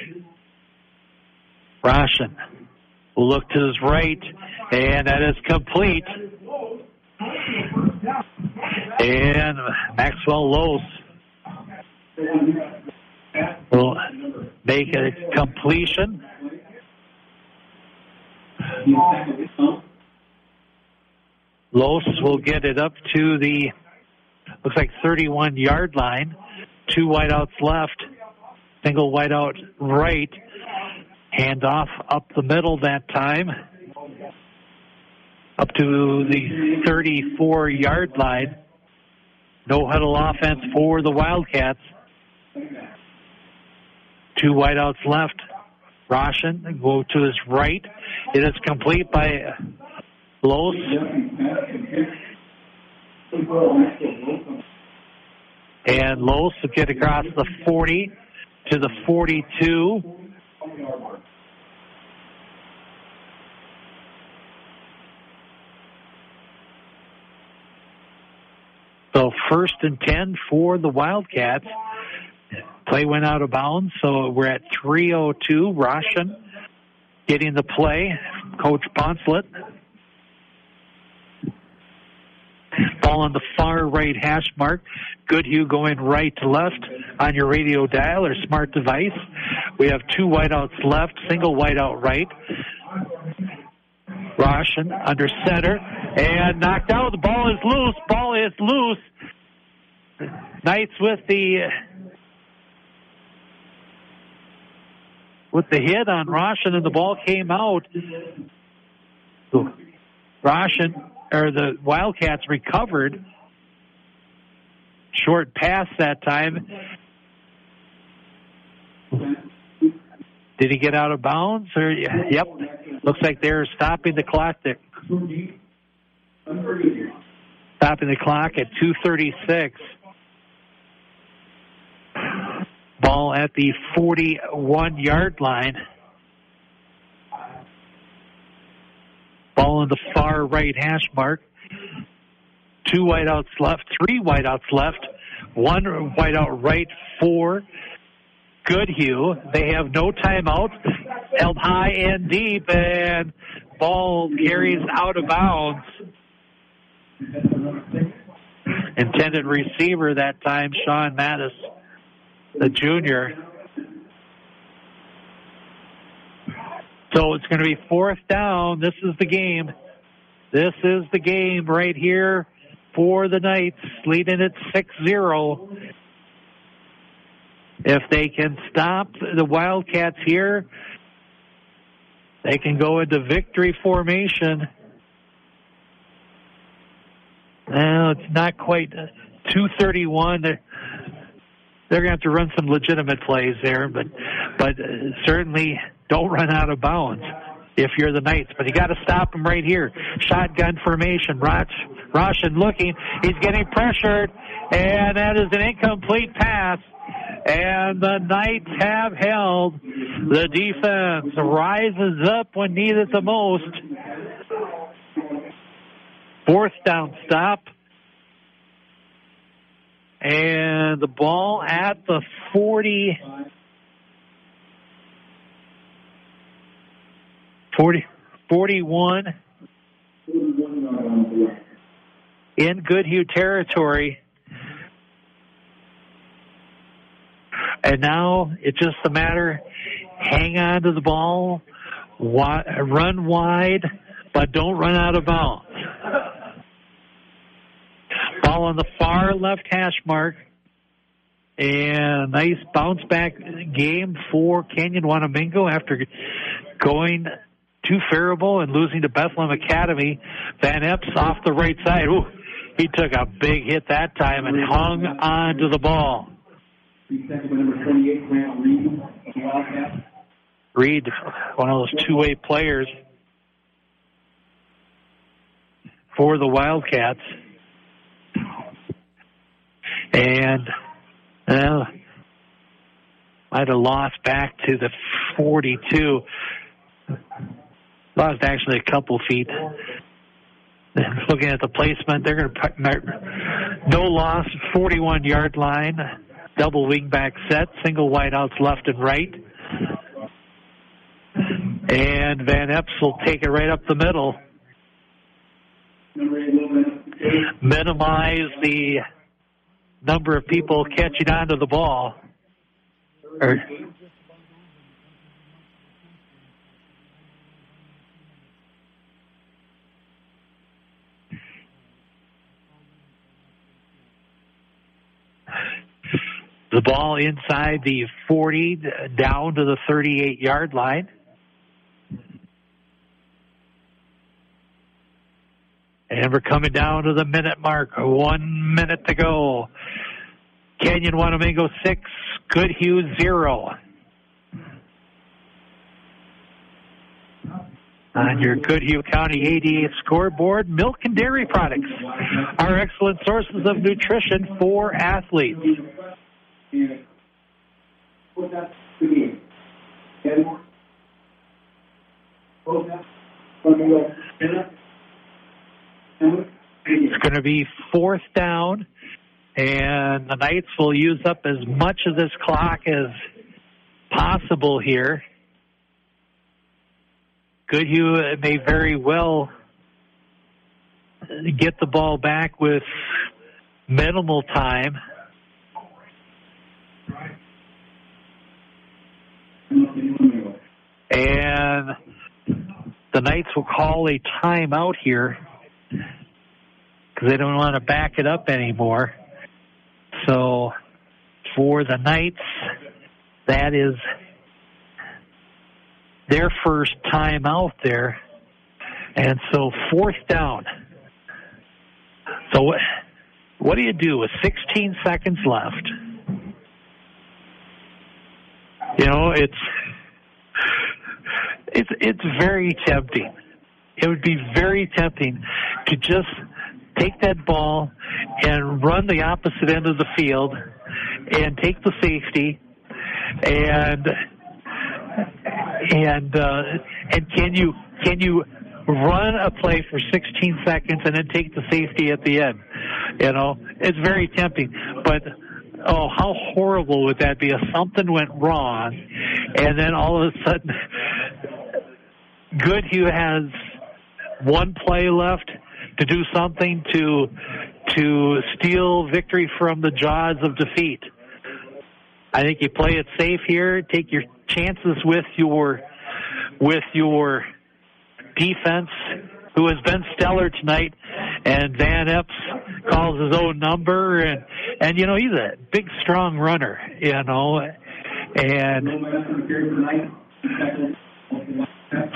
Speaker 2: Roshan will look to his right, and that is complete. And Maxwell Lose will make a completion. Los will get it up to the looks like 31 yard line. Two wideouts left. Single wideout right. Handoff up the middle that time. Up to the 34 yard line. No huddle offense for the Wildcats. Two wideouts left. Roshan go to his right. It is complete by Los. And Los will get across the 40 to the 42. So first and 10 for the Wildcats. Play went out of bounds, so we're at 302. Roshan getting the play. Coach Poncelet. Ball on the far right hash mark. Goodhue going right to left on your radio dial or smart device. We have two wideouts left, single wideout right. Roshan under center and knocked out. The ball is loose. Ball is loose. Knights with the with the hit on Roshan and the ball came out. Roshan or the Wildcats recovered. Short pass that time. Did he get out of bounds? Or yep, looks like they're stopping the clock. Stopping the clock at 2:36. Ball at the 41 yard line. Ball in the far right hash mark. Two wideouts left, three wideouts left, one wideout right for Goodhue. They have no timeout. Held high and deep, and ball carries out of bounds. Intended receiver that time, Sean Mattis, the junior. So it's going to be fourth down. This is the game. This is the game right here for the Knights, leading it 6 0. If they can stop the Wildcats here, they can go into victory formation. Now it's not quite 231. They're, they're going to have to run some legitimate plays there, but but uh, certainly don't run out of bounds if you're the Knights. But you got to stop them right here. Shotgun formation. Roch, Roshan looking. He's getting pressured, and that is an incomplete pass. And the Knights have held. The defense rises up when needed the most. Fourth down stop. And the ball at the 40. 40, 41 in Goodhue territory. And now it's just a matter hang on to the ball, run wide, but don't run out of bounds. Ball on the far left hash mark. And a nice bounce back game for Kenyon Wanamingo after going to Faribault and losing to Bethlehem Academy. Van Epps off the right side. Ooh, he took a big hit that time and hung on to the ball. Reed, one of those two-way players for the Wildcats. And uh, might have lost back to the 42. Lost actually a couple feet. Looking at the placement, they're going to no loss, 41 yard line, double wingback set, single wideouts left and right. And Van Epps will take it right up the middle. Minimize the number of people catching onto the ball. Or, the ball inside the 40 down to the 38 yard line. And we're coming down to the minute mark. One minute to go. Kenyon Wanamingo six, Goodhue zero. On your Goodhue County ADA scoreboard, milk and dairy products are excellent sources of nutrition for athletes. It's going to be fourth down, and the Knights will use up as much of this clock as possible here. Goodhue may very well get the ball back with minimal time. And the Knights will call a timeout here because they don't want to back it up anymore. So for the Knights, that is their first time out there. And so fourth down. So what, what do you do with 16 seconds left? You know, it's it's it's very tempting. It would be very tempting to just take that ball and run the opposite end of the field and take the safety and and uh, and can you can you run a play for 16 seconds and then take the safety at the end? You know, it's very tempting, but oh, how horrible would that be if something went wrong and then all of a sudden [laughs] Goodhue has one play left to do something to to steal victory from the jaws of defeat. I think you play it safe here, take your chances with your with your defense who has been stellar tonight and Van Epps calls his own number and and you know he's a big strong runner, you know. And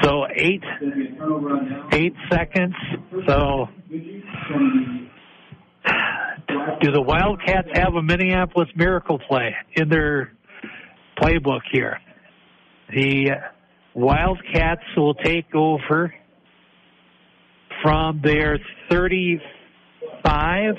Speaker 2: so eight, eight seconds. So do the Wildcats have a Minneapolis Miracle play in their playbook here? The Wildcats will take over from their 35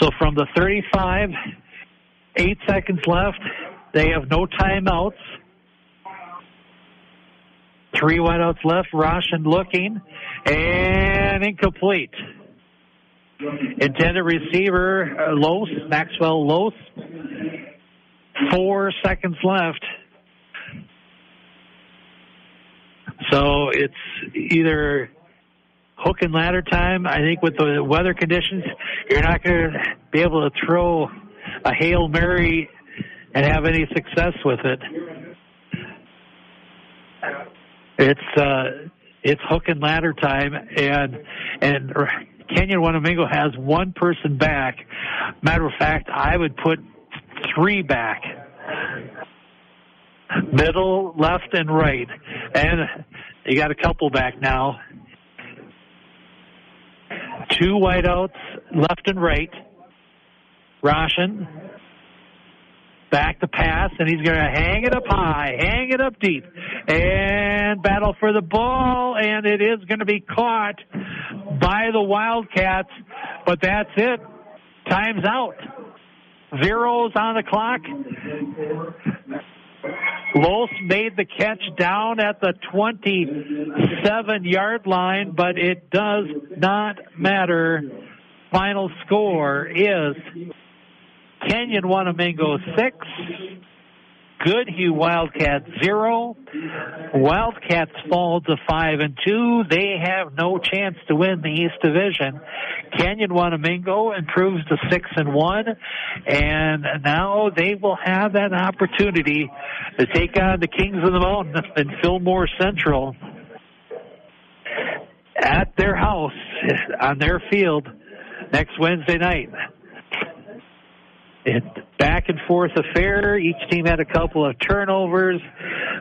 Speaker 2: So from the 35, eight seconds left. They have no timeouts. Three wideouts left. Roshan looking and incomplete. Intended receiver uh, Los Maxwell Los. Four seconds left. So it's either hook and ladder time. I think with the weather conditions, you're not going to be able to throw a hail mary and have any success with it. It's uh, it's hook and ladder time, and and Kenyon Wanamingo has one person back. Matter of fact, I would put three back. Middle, left, and right. And you got a couple back now. Two wideouts, left and right. Roshan. Back to pass, and he's going to hang it up high, hang it up deep, and battle for the ball, and it is going to be caught by the Wildcats, but that's it. Time's out. Zeros on the clock. Los made the catch down at the 27 yard line, but it does not matter. Final score is Kenyon Wanamingo 6, Goodhue Wildcats 0. Wildcats fall to 5 and 2. They have no chance to win the East Division. Kenyon Wanamingo improves to 6 and 1 and now they will have that opportunity to take on the Kings of the Mountain [laughs] in Fillmore Central at their house on their field next Wednesday night. It back and forth affair. Each team had a couple of turnovers,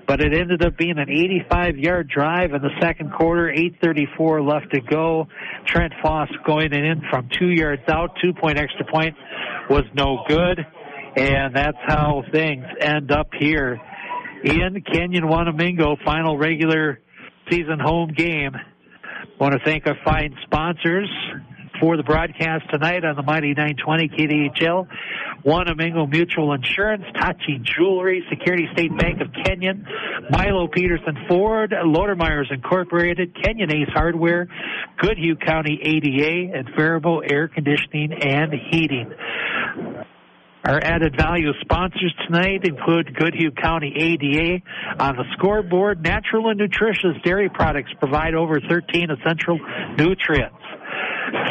Speaker 2: but it ended up being an 85 yard drive in the second quarter. 8:34 left to go. Trent Foss going in from two yards out. Two point extra point was no good, and that's how things end up here in Kenyon Wanamingo. Final regular season home game. Want to thank our fine sponsors for the broadcast tonight on the Mighty 920 KDHL. Wanamingo Mutual Insurance, Tachi Jewelry, Security State Bank of Kenyon, Milo Peterson Ford, Lodermeier's Incorporated, Kenyon Ace Hardware, Goodhue County ADA, and Faribault Air Conditioning and Heating. Our added value sponsors tonight include Goodhue County ADA. On the scoreboard, natural and nutritious dairy products provide over 13 essential nutrients.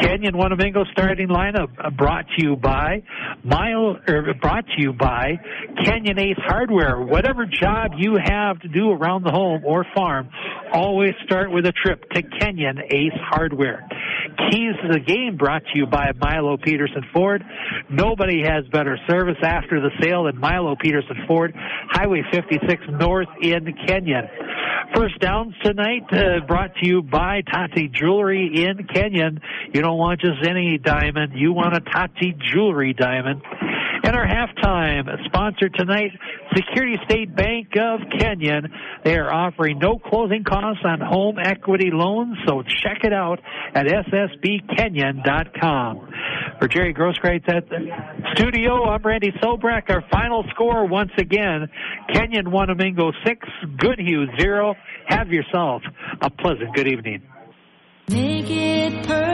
Speaker 2: Kenyon Wanamingo starting lineup uh, brought to you by Mile, or brought to you by Kenyon Ace Hardware. Whatever job you have to do around the home or farm, always start with a trip to Kenyon Ace Hardware. Keys to the game brought to you by Milo Peterson Ford. Nobody has better service after the sale than Milo Peterson Ford, Highway 56 North in Kenyon. First downs tonight uh, brought to you by Tati Jewelry in Kenyon. You don't want just any diamond. You want a Tati Jewelry diamond. And our halftime sponsor tonight, Security State Bank of Kenyon. They are offering no closing costs on home equity loans, so check it out at ssbkenyon.com. For Jerry Grosskreitz at the studio, I'm Randy Sobrak. Our final score once again, Kenyon Wanamingo 6, Goodhue 0. Have yourself a pleasant good evening.
Speaker 5: Make it personal.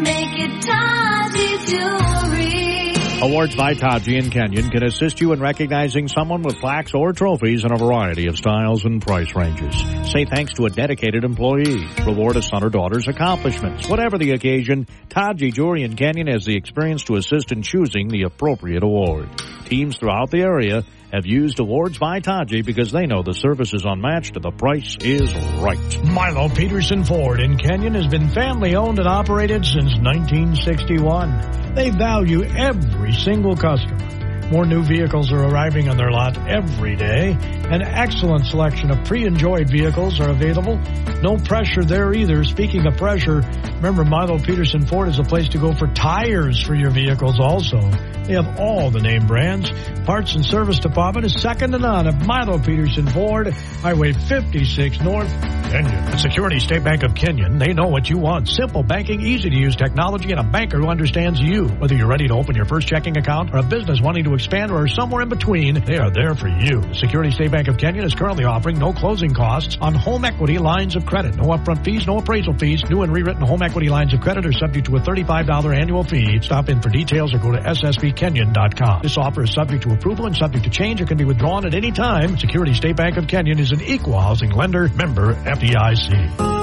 Speaker 5: Make it Taji Jewelry.
Speaker 6: Awards by Taji and Kenyon can assist you in recognizing someone with plaques or trophies in a variety of styles and price ranges. Say thanks to a dedicated employee. Reward a son or daughter's accomplishments. Whatever the occasion, Taji Jewelry and Kenyon has the experience to assist in choosing the appropriate award. Teams throughout the area have used Awards by Taji because they know the service is unmatched and the price is right. Milo Peterson Ford in Kenyon has been family owned and operated since 1961. They value every single customer. More new vehicles are arriving on their lot every day. An excellent selection of pre-enjoyed vehicles are available. No pressure there either. Speaking of pressure, remember Milo Peterson Ford is a place to go for tires for your vehicles also. They have all the name brands. Parts and service department is second to none at Milo Peterson Ford, Highway 56 North Kenyon. Security State Bank of Kenyon, they know what you want. Simple banking, easy to use technology, and a banker who understands you. Whether you're ready to open your first checking account or a business wanting to expand or somewhere in between, they are there for you. Security State Bank of Kenyon is currently offering no closing costs on home equity lines of credit. No upfront fees, no appraisal fees. New and rewritten home equity lines of credit are subject to a $35 annual fee. Stop in for details or go to ssbkenyon.com. This offer is subject to approval and subject to change. It can be withdrawn at any time. Security State Bank of Kenyon is an equal housing lender, member FDIC.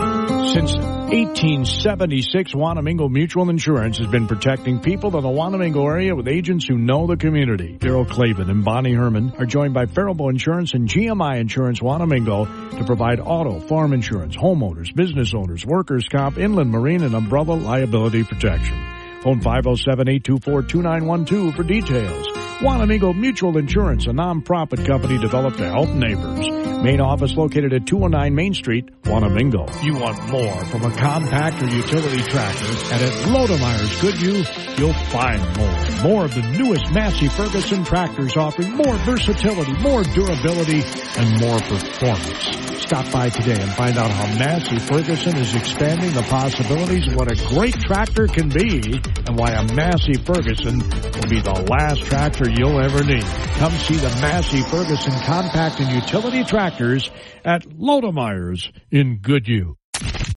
Speaker 3: Since 1876, Wanamingo Mutual Insurance has been protecting people in the Wanamingo area with agents who know the community. Daryl Clavin and Bonnie Herman are joined by Faribault Insurance and GMI Insurance Wanamingo to provide auto, farm insurance, homeowners, business owners, workers' comp, inland marine, and umbrella liability protection. Phone 507-824-2912 for details. Wanamingo Mutual Insurance, a non-profit company developed to help neighbors. Main office located at 209 Main Street, Wanamingo. You want more from a compact or utility tractor, and at Lodermeier's Goodview, you'll find more. More of the newest Massey Ferguson tractors offering more versatility, more durability, and more performance. Stop by today and find out how Massey Ferguson is expanding the possibilities of what a great tractor can be and why a Massey Ferguson will be the last tractor you'll ever need. Come see the Massey Ferguson compact and utility tractors at Lodermeier's in Goodview.